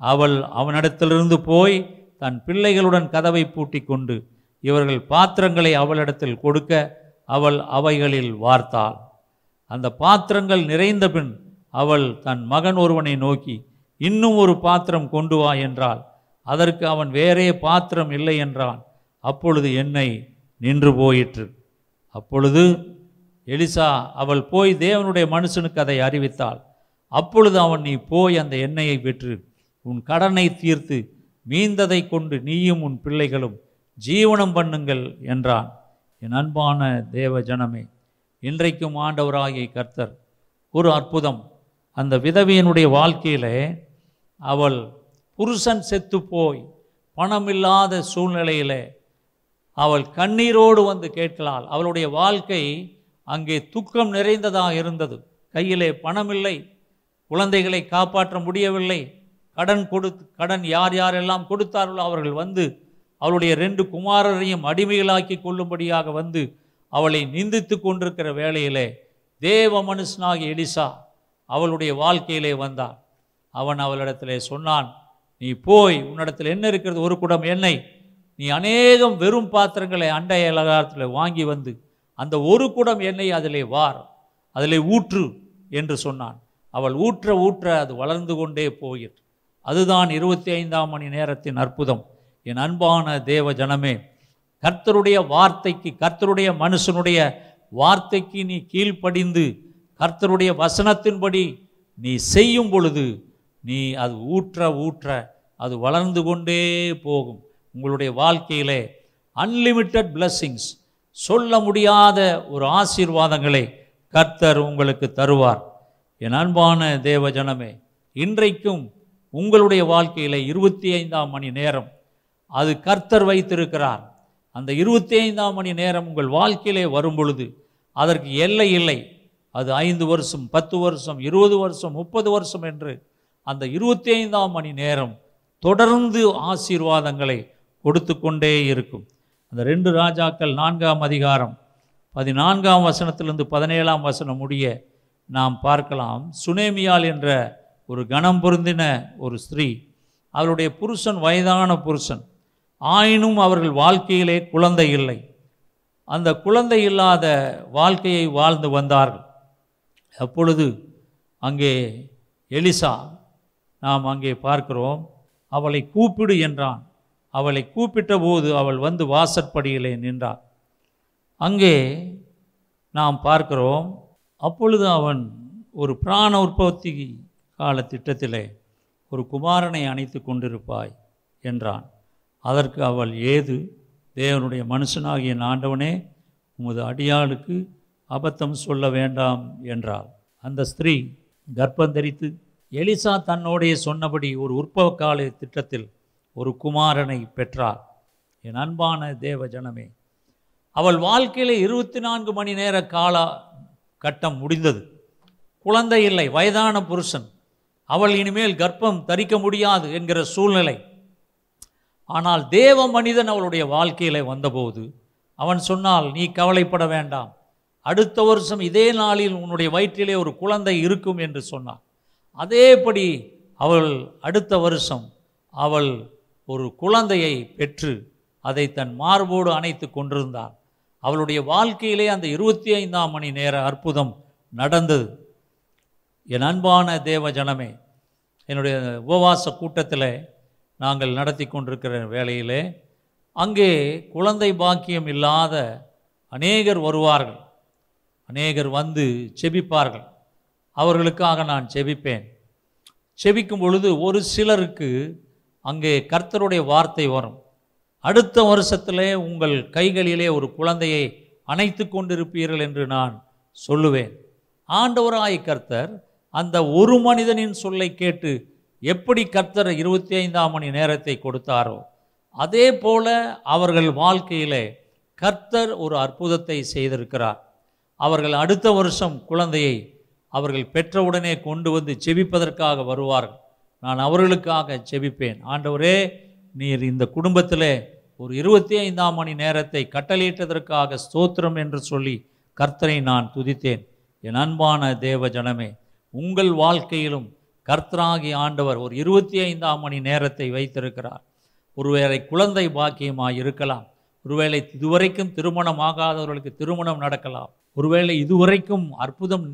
அவள் அவனிடத்திலிருந்து போய் தன் பிள்ளைகளுடன் கதவை பூட்டி கொண்டு இவர்கள் பாத்திரங்களை அவளிடத்தில் கொடுக்க அவள் அவைகளில் வார்த்தாள். அந்த பாத்திரங்கள் நிறைந்த பின் அவள் தன் மகன் ஒருவனை நோக்கி இன்னும் ஒரு பாத்திரம் கொண்டு வா என்றாள். அதற்கு அவன் வேறே பாத்திரம் இல்லை என்றான். அப்பொழுது என்னை நின்று போயிற்று. அப்பொழுது எலிசா அவள் போய் தேவனுடைய மனுஷனுக்கு அதை அறிவித்தாள். அப்பொழுது அவன் நீ போய் அந்த எண்ணெயை விற்று உன் கடனை தீர்த்து மீந்ததை கொண்டு நீயும் உன் பிள்ளைகளும் ஜீவனம் பண்ணுங்கள் என்றான். என் அன்பான தேவ ஜனமே இன்றைக்கும் ஆண்டவராகிய கர்த்தர் ஒரு அற்புதம். அந்த விதவியனுடைய வாழ்க்கையிலே அவள் புருஷன் செத்து போய் பணமில்லாத சூழ்நிலையிலே அவள் கண்ணீரோடு வந்து கேட்கலாள். அவளுடைய வாழ்க்கை அங்கே துக்கம் நிறைந்ததாக இருந்தது. கையிலே பணமில்லை. குழந்தைகளை காப்பாற்ற முடியவில்லை. கடன் கொடுத்து கடன் யார் யாரெல்லாம் கொடுத்தார்களோ அவர்கள் வந்து அவளுடைய ரெண்டு குமாரரையும் அடிமைகளாக்கி கொள்ளும்படியாக வந்து அவளை நிந்தித்து கொண்டிருக்கிற வேளையிலே தேவ மனுஷனாகிய எலிசா அவளுடைய வாழ்க்கையிலே வந்தான் அவன் அவளிடத்திலே சொன்னான் நீ போய் உன்னிடத்தில் என்ன இருக்கிறது? ஒரு குடம் எண்ணெய். நீ அநேகம் வெறும் பாத்திரங்களை அண்டை அலகாரத்தில் வாங்கி வந்து அந்த ஒரு குடம் எண்ணெய் அதிலே வார் அதிலே ஊற்று என்று சொன்னான். அவள் ஊற்ற ஊற்ற அது வளர்ந்து கொண்டே போயிற்று. அதுதான் இருபத்தி ஐந்தாம் மணி நேரத்தின் அற்புதம். என் அன்பான தேவ ஜனமே கர்த்தருடைய வார்த்தைக்கு கர்த்தருடைய மனுஷனுடைய வார்த்தைக்கு நீ கீழ்ப்படிந்து கர்த்தருடைய வசனத்தின்படி நீ செய்யும் பொழுது நீ அது ஊற்ற ஊற்ற அது வளர்ந்து கொண்டே போகும். உங்களுடைய வாழ்க்கையிலே அன்லிமிட்டெட் பிளஸ்ஸிங்ஸ் சொல்ல முடியாத ஒரு ஆசீர்வாதங்களை கர்த்தர் உங்களுக்கு தருவார். என் அன்பான தேவ ஜனமே இன்றைக்கும் உங்களுடைய வாழ்க்கையில் இருபத்தி ஐந்தாம் மணி நேரம் அது கர்த்தர் வைத்திருக்கிறார். அந்த இருபத்தி ஐந்தாம் மணி நேரம் உங்கள் வாழ்க்கையிலே வரும் பொழுது அதற்கு எல்லை இல்லை. அது ஐந்து வருஷம் பத்து வருஷம் இருபது வருஷம் முப்பது வருஷம் என்று அந்த இருபத்தி ஐந்தாம் மணி நேரம் தொடர்ந்து ஆசீர்வாதங்களை கொடுத்து கொண்டே இருக்கும். அந்த ரெண்டு ராஜாக்கள் நான்காம் அதிகாரம் பதினான்காம் வசனத்திலிருந்து பதினேழாம் வசனம் முடிய நாம் பார்க்கலாம். சுனேமியால் என்ற ஒரு கணம் பொருந்தின ஒரு ஸ்திரீ அவருடைய புருஷன் வயதான புருஷன் ஆயினும் அவர்கள் வாழ்க்கையிலே குழந்தை இல்லை. அந்த குழந்தை இல்லாத வாழ்க்கையை வாழ்ந்து வந்தார்கள். அப்பொழுது அங்கே எலிசா நாம் அங்கே பார்க்கிறோம் அவளை கூப்பிடு என்றான். அவளை கூப்பிட்ட போது அவள் வந்து வாசற்படியிலே நின்றாள். அங்கே நாம் பார்க்கிறோம் அப்பொழுது அவன் ஒரு பிராண உற்பத்தி கால திட்டத்திலே ஒரு குமாரனை அணைத்து கொண்டிருப்பாய் என்றான். அதற்கு அவள் ஏது? தேவனுடைய மனுஷனாகிய ஆண்டவனே உமது அடியாளுக்கு அபத்தம் சொல்ல வேண்டாம் என்றாள். அந்த ஸ்திரீ கர்ப்பந்தரித்து எலிசா தன்னோடைய சொன்னபடி ஒரு உற்பவ கால திட்டத்தில் ஒரு குமாரனை பெற்றார் என் அன்பான தேவ ஜனமே அவள் வாழ்க்கையில் இருபத்தி நான்கு மணி நேர கால கட்டம் முடிந்தது. குழந்தை இல்லை வயதான புருஷன். அவள் இனிமேல் கர்ப்பம் தரிக்க முடியாது என்கிற சூழ்நிலை. ஆனால் தேவ மனிதன் அவளுடைய வாழ்க்கையில் வந்தபோது அவன் சொன்னால் நீ கவலைப்பட வேண்டாம். அடுத்த வருஷம் இதே நாளில் உன்னுடைய வயிற்றிலே ஒரு குழந்தை இருக்கும் என்று சொன்னான். அதேபடி அவள் அடுத்த வருஷம் அவள் ஒரு குழந்தையை பெற்று அதை தன் மார்போடு அணைத்து கொண்டிருந்தார் அவளுடைய வாழ்க்கையிலே அந்த இருபத்தி ஐந்தாம் மணி நேர அற்புதம் நடந்தது. என் அன்பான தேவ ஜனமே என்னுடைய உபவாச கூட்டத்தில் நாங்கள் நடத்தி கொண்டிருக்கிற வேளையிலே அங்கே குழந்தை பாக்கியம் இல்லாத அநேகர் வருவார்கள். அநேகர் வந்து செபிப்பார்கள். அவர்களுக்காக நான் செபிப்பேன். செபிக்கும் பொழுது ஒரு சிலருக்கு அங்கே கர்த்தருடைய வார்த்தை வரும். அடுத்த வருஷத்திலே உங்கள் கைகளிலே ஒரு குழந்தையை அணைத்து கொண்டிருப்பீர்கள் என்று நான் சொல்லுவேன். ஆண்டவராய் கர்த்தர் அந்த ஒரு மனிதனின் சொல்லை கேட்டு எப்படி கர்த்தர் இருபத்தி ஐந்தாம் மணி நேரத்தை கொடுத்தாரோ அதே போல அவர்கள் வாழ்க்கையிலே கர்த்தர் ஒரு அற்புதத்தை செய்திருக்கிறார். அவர்கள் அடுத்த வருஷம் குழந்தையை அவர்கள் பெற்றவுடனே கொண்டு வந்து செபிப்பதற்காக வருவார்கள். நான் அவர்களுக்காக செபிப்பேன் ஆண்டவரே நீர் இந்த குடும்பத்தில் ஒரு இருபத்தி ஐந்தாம் மணி நேரத்தை கட்டளையிட்டதற்காக ஸ்தோத்திரம் என்று சொல்லி கர்த்தரை நான் துதித்தேன். என் அன்பான தேவ ஜனமே உங்கள் வாழ்க்கையிலும் கர்த்தராகி ஆண்டவர் ஒரு இருபத்தி ஐந்தாம் மணி நேரத்தை வைத்திருக்கிறார். ஒருவேளை குழந்தை பாக்கியமாக இருக்கலாம். ஒருவேளை இதுவரைக்கும் திருமணம் ஆகாதவர்களுக்கு திருமணம் நடக்கலாம். ஒருவேளை இதுவரைக்கும் அற்புதம்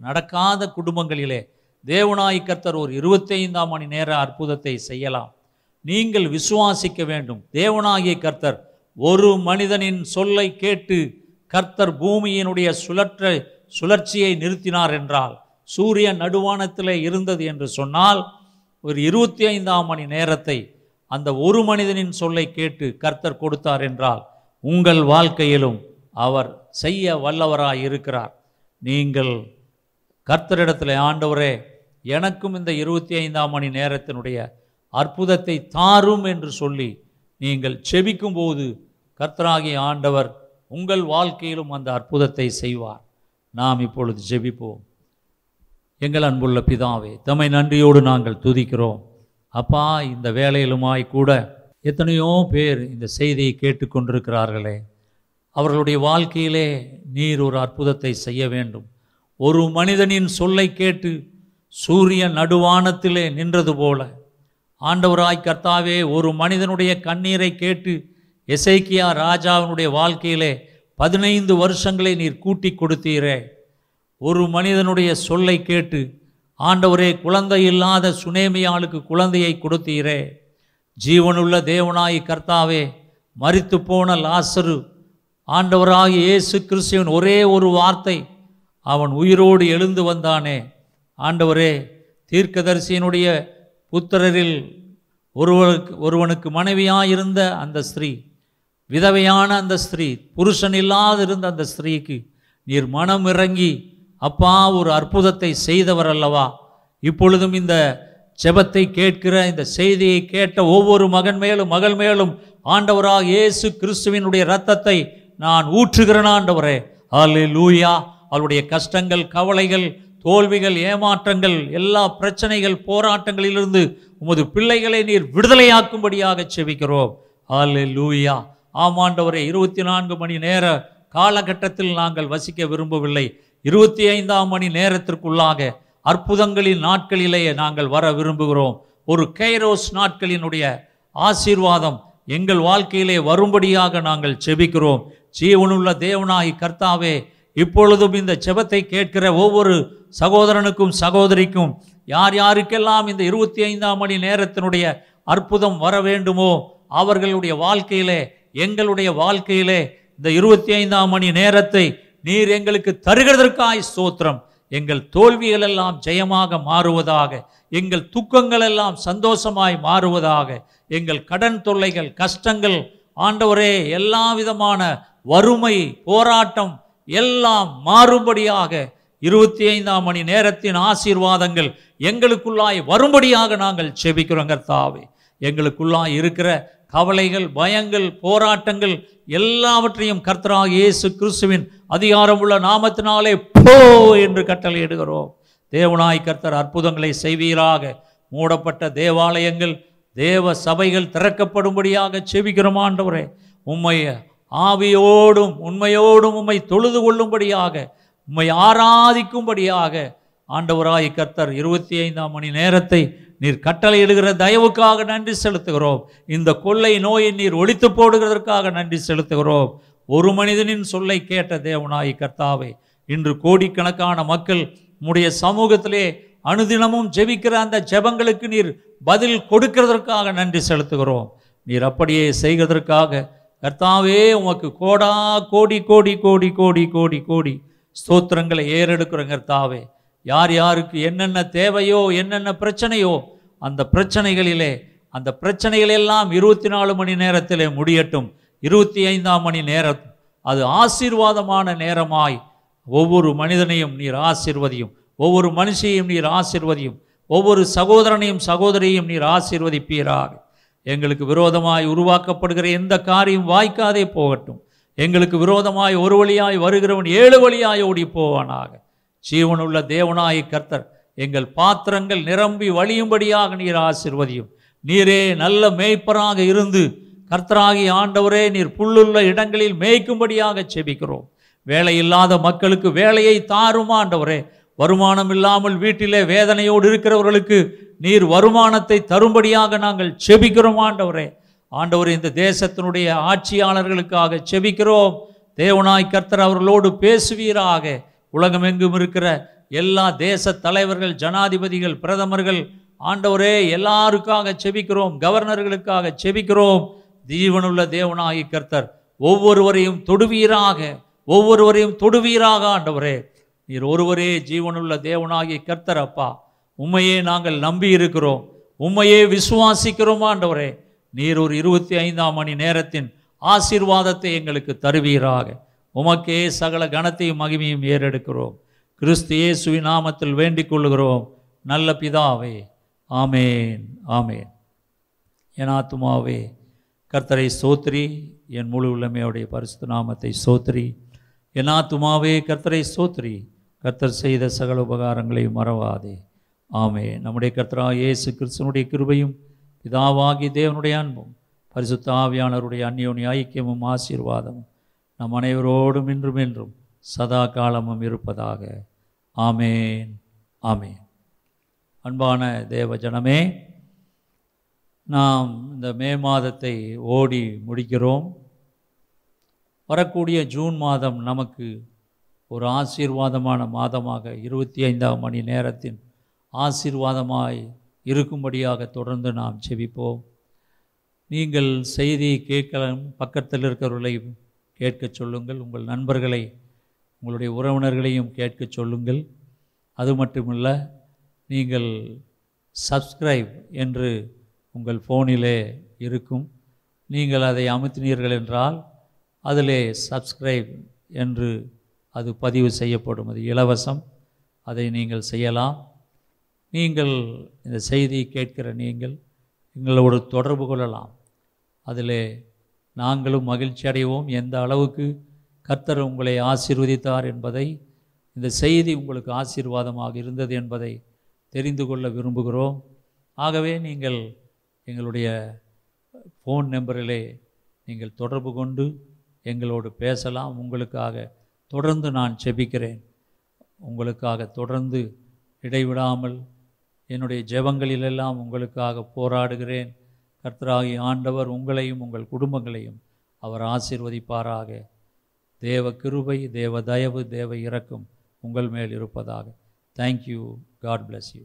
நடக்காத குடும்பங்களிலே தேவனாய் கர்த்தர் ஒரு இருபத்தைந்தாம் மணி நேர அற்புதத்தை செய்யலாம். நீங்கள் விசுவாசிக்க வேண்டும். தேவனாகிய கர்த்தர் ஒரு மனிதனின் சொல்லை கேட்டு கர்த்தர் பூமியினுடைய சுழற்ற சுழற்சியை நிறுத்தினார் என்றால் சூரியன் நடுவானத்தில் இருந்தது என்று சொன்னால் ஒரு இருபத்தி ஐந்தாம் மணி நேரத்தை அந்த ஒரு மனிதனின் சொல்லை கேட்டு கர்த்தர் கொடுத்தார் என்றால் உங்கள் வாழ்க்கையிலும் அவர் செய்ய வல்லவராய் இருக்கிறார் நீங்கள் கர்த்தரிடத்தில் ஆண்டவரே எனக்கும் இந்த இருபத்தி ஐந்தாம் மணி நேரத்தினுடைய அற்புதத்தை தாரும் என்று சொல்லி நீங்கள் செபிக்கும் போது கர்த்தராகிய ஆண்டவர் உங்கள் வாழ்க்கையிலும் அந்த அற்புதத்தை செய்வார். நாம் இப்பொழுது ஜெபிப்போம் எங்கள் அன்புள்ள பிதாவே தம்மை நன்றியோடு நாங்கள் துதிக்கிறோம். அப்பா இந்த வேலையிலுமாய் கூட எத்தனையோ பேர் இந்த செய்தியை கேட்டுக்கொண்டிருக்கிறார்களே. அவர்களுடைய வாழ்க்கையிலே நீர் ஒரு அற்புதத்தை செய்ய வேண்டும். ஒரு மனிதனின் சொல்லை கேட்டு சூரியன் நடுவானத்திலே நின்றது போல. ஆண்டவராய் கர்த்தாவே ஒரு மனிதனுடைய கண்ணீரை கேட்டு எசைக்கியா ராஜாவினுடைய வாழ்க்கையிலே பதினைந்து வருஷங்களை நீர் கூட்டி கொடுத்தீரே. ஒரு மனிதனுடைய சொல்லை கேட்டு ஆண்டவரே குழந்தை இல்லாத சுனேமியாளுக்கு குழந்தையை கொடுத்தீரே. ஜீவனுள்ள தேவனாய் கர்த்தாவே மறித்து போன லாசரு ஆண்டவராகி இயேசு கிறிஸ்துவின் ஒரே ஒரு வார்த்தை அவன் உயிரோடு எழுந்து வந்தானே. ஆண்டவரே தீர்க்கதரிசியினுடைய புத்திரரில் ஒருவனுக்கு ஒருவனுக்கு மனைவியாயிருந்த அந்த ஸ்திரீ விதவையான அந்த ஸ்திரீ புருஷன் இல்லாது இருந்த அந்த ஸ்திரீக்கு நீர் மனம் இறங்கி அப்பா ஒரு அற்புதத்தை செய்தவர் அல்லவா? இப்பொழுதும் இந்த செபத்தை கேட்கிற இந்த செய்தியை கேட்ட ஒவ்வொரு மகன் மேலும் மகள் மேலும் ஆண்டவராக இயேசு கிறிஸ்துவினுடைய ரத்தத்தை நான் ஊற்றுகிறேன் ஆண்டவரே. அல்லே லூயா அவளுடைய கஷ்டங்கள் கவலைகள் தோல்விகள் ஏமாற்றங்கள் எல்லா பிரச்சனைகள் போராட்டங்களிலிருந்து உமது பிள்ளைகளை நீர் விடுதலையாக்கும்படியாக செவிக்கிறோம் அல்லே லூயா ஆமாண்டவரை இருபத்தி நான்கு மணி நேர காலகட்டத்தில் நாங்கள் வசிக்க விரும்பவில்லை. இருபத்தி ஐந்தாம் மணி நேரத்திற்குள்ளாக அற்புதங்களின் நாட்களிலேயே நாங்கள் வர விரும்புகிறோம். ஒரு கைரோஸ் நாட்களினுடைய ஆசீர்வாதம் எங்கள் வாழ்க்கையிலே வரும்படியாக நாங்கள் செபிக்கிறோம். ஜீவனுள்ள தேவனாகி கர்த்தாவே இப்பொழுதும் இந்த செபத்தை கேட்கிற ஒவ்வொரு சகோதரனுக்கும் சகோதரிக்கும் யார் யாருக்கெல்லாம் இந்த இருபத்தி ஐந்தாம் மணி நேரத்தினுடைய அற்புதம் வர வேண்டுமோ அவர்களுடைய வாழ்க்கையிலே எங்களுடைய வாழ்க்கையிலே இந்த இருபத்தி ஐந்தாம் மணி நேரத்தை நீர் எங்களுக்கு தருகிறதற்காய் ஸ்தோத்திரம். எங்கள் தோல்விகள் எல்லாம் ஜெயமாக மாறுவதாக எங்கள் துக்கங்கள் எல்லாம் சந்தோஷமாய் மாறுவதாக எங்கள் கடன் தொல்லைகள் கஷ்டங்கள் ஆண்டவரே எல்லா விதமான வறுமை போராட்டம் எல்லாம் மாறும்படியாக இருபத்தி ஐந்தாம் மணி நேரத்தின் ஆசீர்வாதங்கள் எங்களுக்குள்ளாய் வரும்படியாக நாங்கள் செபிக்கிறோம் கர்த்தாவே. எங்களுக்குள்ளாய் இருக்கிற கவலைகள் பயங்கள் போராட்டங்கள் எல்லாவற்றையும் கர்த்தராக இயேசு கிறிஸ்துவின் அதிகாரம் உள்ள நாமத்தினாலே போ என்று கட்டளையிடுகிறோம். தேவனாய் கர்த்தர் அற்புதங்களை செய்வீராக. மூடப்பட்ட தேவாலயங்கள் தேவ சபைகள் திறக்கப்படும்படியாக செபிக்கிறோம் ஆண்டவரே. உம்மை ஆவியோடும் உண்மையோடும் உம்மை தொழுது கொள்ளும்படியாக உம்மை ஆராதிக்கும்படியாக ஆண்டவராய் கர்த்தர் இருபத்தி ஐந்தாம் மணி நேரத்தை நீர் கட்டளையிடுகிற தயவுக்காக நன்றி செலுத்துகிறோம். இந்த கொள்ளை நோயை நீர் ஒழித்து போடுகிறதற்காக நன்றி செலுத்துகிறோம். ஒரு மனிதனின் சொல்லை கேட்ட தேவனாய் கர்த்தாவை இன்று கோடிக்கணக்கான மக்கள் உம்முடைய சமூகத்திலே அனுதினமும் ஜெபிக்கிற அந்த ஜெபங்களுக்கு நீர் பதில் கொடுக்கிறதற்காக நன்றி செலுத்துகிறோம். நீர் அப்படியே செய்கிறதற்காக கர்த்தாவே உமக்கு கோடா கோடி கோடி கோடி கோடி கோடி கோடி ஸ்தோத்திரங்களை ஏறெடுக்கிறோம் கர்த்தாவே. யார் யாருக்கு என்னென்ன தேவையோ என்னென்ன பிரச்சனையோ அந்த பிரச்சனைகளிலே அந்த பிரச்சனைகள் எல்லாம் இருபத்தி நாலு மணி நேரத்திலே முடியட்டும். இருபத்தி ஐந்தாம் மணி நேரம் அது ஆசீர்வாதமான நேரமாய் ஒவ்வொரு மனிதனையும் நீர் ஆசிர்வதியும். ஒவ்வொரு மனுஷையும் நீர் ஆசிர்வதியும். ஒவ்வொரு சகோதரனையும் சகோதரியையும் நீர் ஆசீர்வதிப்பீராக. எங்களுக்கு விரோதமாய் உருவாக்கப்படுகிற எந்த காரியம் வாய்க்காதே போகட்டும். எங்களுக்கு விரோதமாய் ஒரு வழியாய் வருகிறவன் ஏழு வழியாய் ஓடி போவானாக. ஜீவனுள்ள தேவனாய் கர்த்தர் எங்கள் பாத்திரங்கள் நிரம்பி வழியும்படியாக நீர் ஆசிர்வதியும். நீரே நல்ல மேய்ப்பராக இருந்து கர்த்தராகி ஆண்டவரே நீர் புல்லுள்ள இடங்களில் மேய்க்கும்படியாக செபிக்கிறோம் வேலை இல்லாத மக்களுக்கு வேலையை தாரும் ஆண்டவரே வருமானம் இல்லாமல் வீட்டிலே வேதனையோடு இருக்கிறவர்களுக்கு நீர் வருமானத்தை தரும்படியாக நாங்கள் செபிக்கிறோம் ஆண்டவரே. ஆண்டவர் இந்த தேசத்தினுடைய ஆட்சியாளர்களுக்காக செபிக்கிறோம். தேவனாய் கர்த்தர் அவர்களோடு பேசுவீராக. உலகமெங்கும் இருக்கிற எல்லா தேச தலைவர்கள் ஜனாதிபதிகள் பிரதமர்கள் ஆண்டவரே எல்லாருக்காக செபிக்கிறோம். கவர்னர்களுக்காக செபிக்கிறோம். ஜீவனுள்ள தேவனாகி கர்த்தர் ஒவ்வொருவரையும் தொடுவீராக. ஒவ்வொருவரையும் தொடுவீராக ஆண்டவரே. நீர் ஒருவரே ஜீவனுள்ள தேவனாகிய கர்த்தர் அப்பா. உண்மையே நாங்கள் நம்பி இருக்கிறோம் உண்மையே விசுவாசிக்கிறோமா ஆண்டவரே. நீர் ஒரு இருபத்தி ஐந்தாம் மணி நேரத்தின் ஆசீர்வாதத்தை எங்களுக்கு தருவீராக. உமக்கே சகல கனத்தையும் மகிமையும் ஏறெடுக்கிறோம். கிறிஸ்து இயேசுவி நாமத்தில் வேண்டிக் கொள்கிறோம் நல்ல பிதாவே ஆமேன் ஆமேன். என் ஆத்துமாவே கர்த்தரை சோத்ரி என் முழு உள்ளமையுடைய பரிசுத்த நாமத்தை சோத்ரி என் ஆத்துமாவே கர்த்தரை சோத்ரி கர்த்தர் செய்த சகல உபகாரங்களையும் மறவாதே. ஆமே. நம்முடைய கர்த்தரா இயேசு கிறிஸ்தனுடைய கிருபையும் பிதாவாகி தேவனுடைய அன்பும் பரிசுத்த ஆவியானவருடைய அந்யோனி ஐக்கியமும் ஆசீர்வாதமும் நம் அனைவரோடும் இன்றும் என்றும் சதா காலமும் இருப்பதாக. ஆமேன். ஆமேன். அன்பான தேவ ஜனமே நாம் இந்த மே மாதத்தை ஓடி முடிக்கிறோம். வரக்கூடிய ஜூன் மாதம் நமக்கு ஒரு ஆசீர்வாதமான மாதமாக இருபத்தி ஐந்தாம் மணி நேரத்தின் ஆசீர்வாதமாய் இருக்கும்படியாக தொடர்ந்து நாம் செவிப்போம் நீங்கள் செய்தி கேட்கலாம் பக்கத்தில் இருக்கிறவர்களை கேட்கச் சொல்லுங்கள். உங்கள் நண்பர்களை உங்களுடைய உறவினர்களையும் கேட்கச் சொல்லுங்கள். அது மட்டுமல்ல நீங்கள் சப்ஸ்கிரைப் என்று உங்கள் ஃபோனிலே இருக்கும். நீங்கள் அதை அமுத்தினீர்கள் என்றால் அதிலே சப்ஸ்கிரைப் என்று அது பதிவு செய்யப்படும். அது இலவசம். அதை நீங்கள் செய்யலாம். நீங்கள் இந்த செய்தியை கேட்கிற நீங்கள் எங்களோடு தொடர்பு கொள்ளலாம். அதில் நாங்களும் மகிழ்ச்சி அடைவோம். எந்த அளவுக்கு கர்த்தர் உங்களை ஆசீர்வதித்தார் என்பதை இந்த செய்தி உங்களுக்கு ஆசீர்வாதமாக இருந்தது என்பதை தெரிந்து கொள்ள விரும்புகிறோம். ஆகவே நீங்கள் எங்களுடைய ஃபோன் நம்பரிலே நீங்கள் தொடர்பு கொண்டு எங்களோடு பேசலாம். உங்களுக்காக தொடர்ந்து நான் செபிக்கிறேன் உங்களுக்காக தொடர்ந்து இடைவிடாமல் என்னுடைய ஜெபங்களிலெல்லாம் உங்களுக்காக போராடுகிறேன். கர்த்தராகி ஆண்டவர் உங்களையும் உங்கள் குடும்பங்களையும் அவர் ஆசீர்வதிப்பாராக. தேவ கிருபை தேவ தயவு தேவ இரக்கம் உங்கள் மேல் இருப்பதாக. Thank you God bless you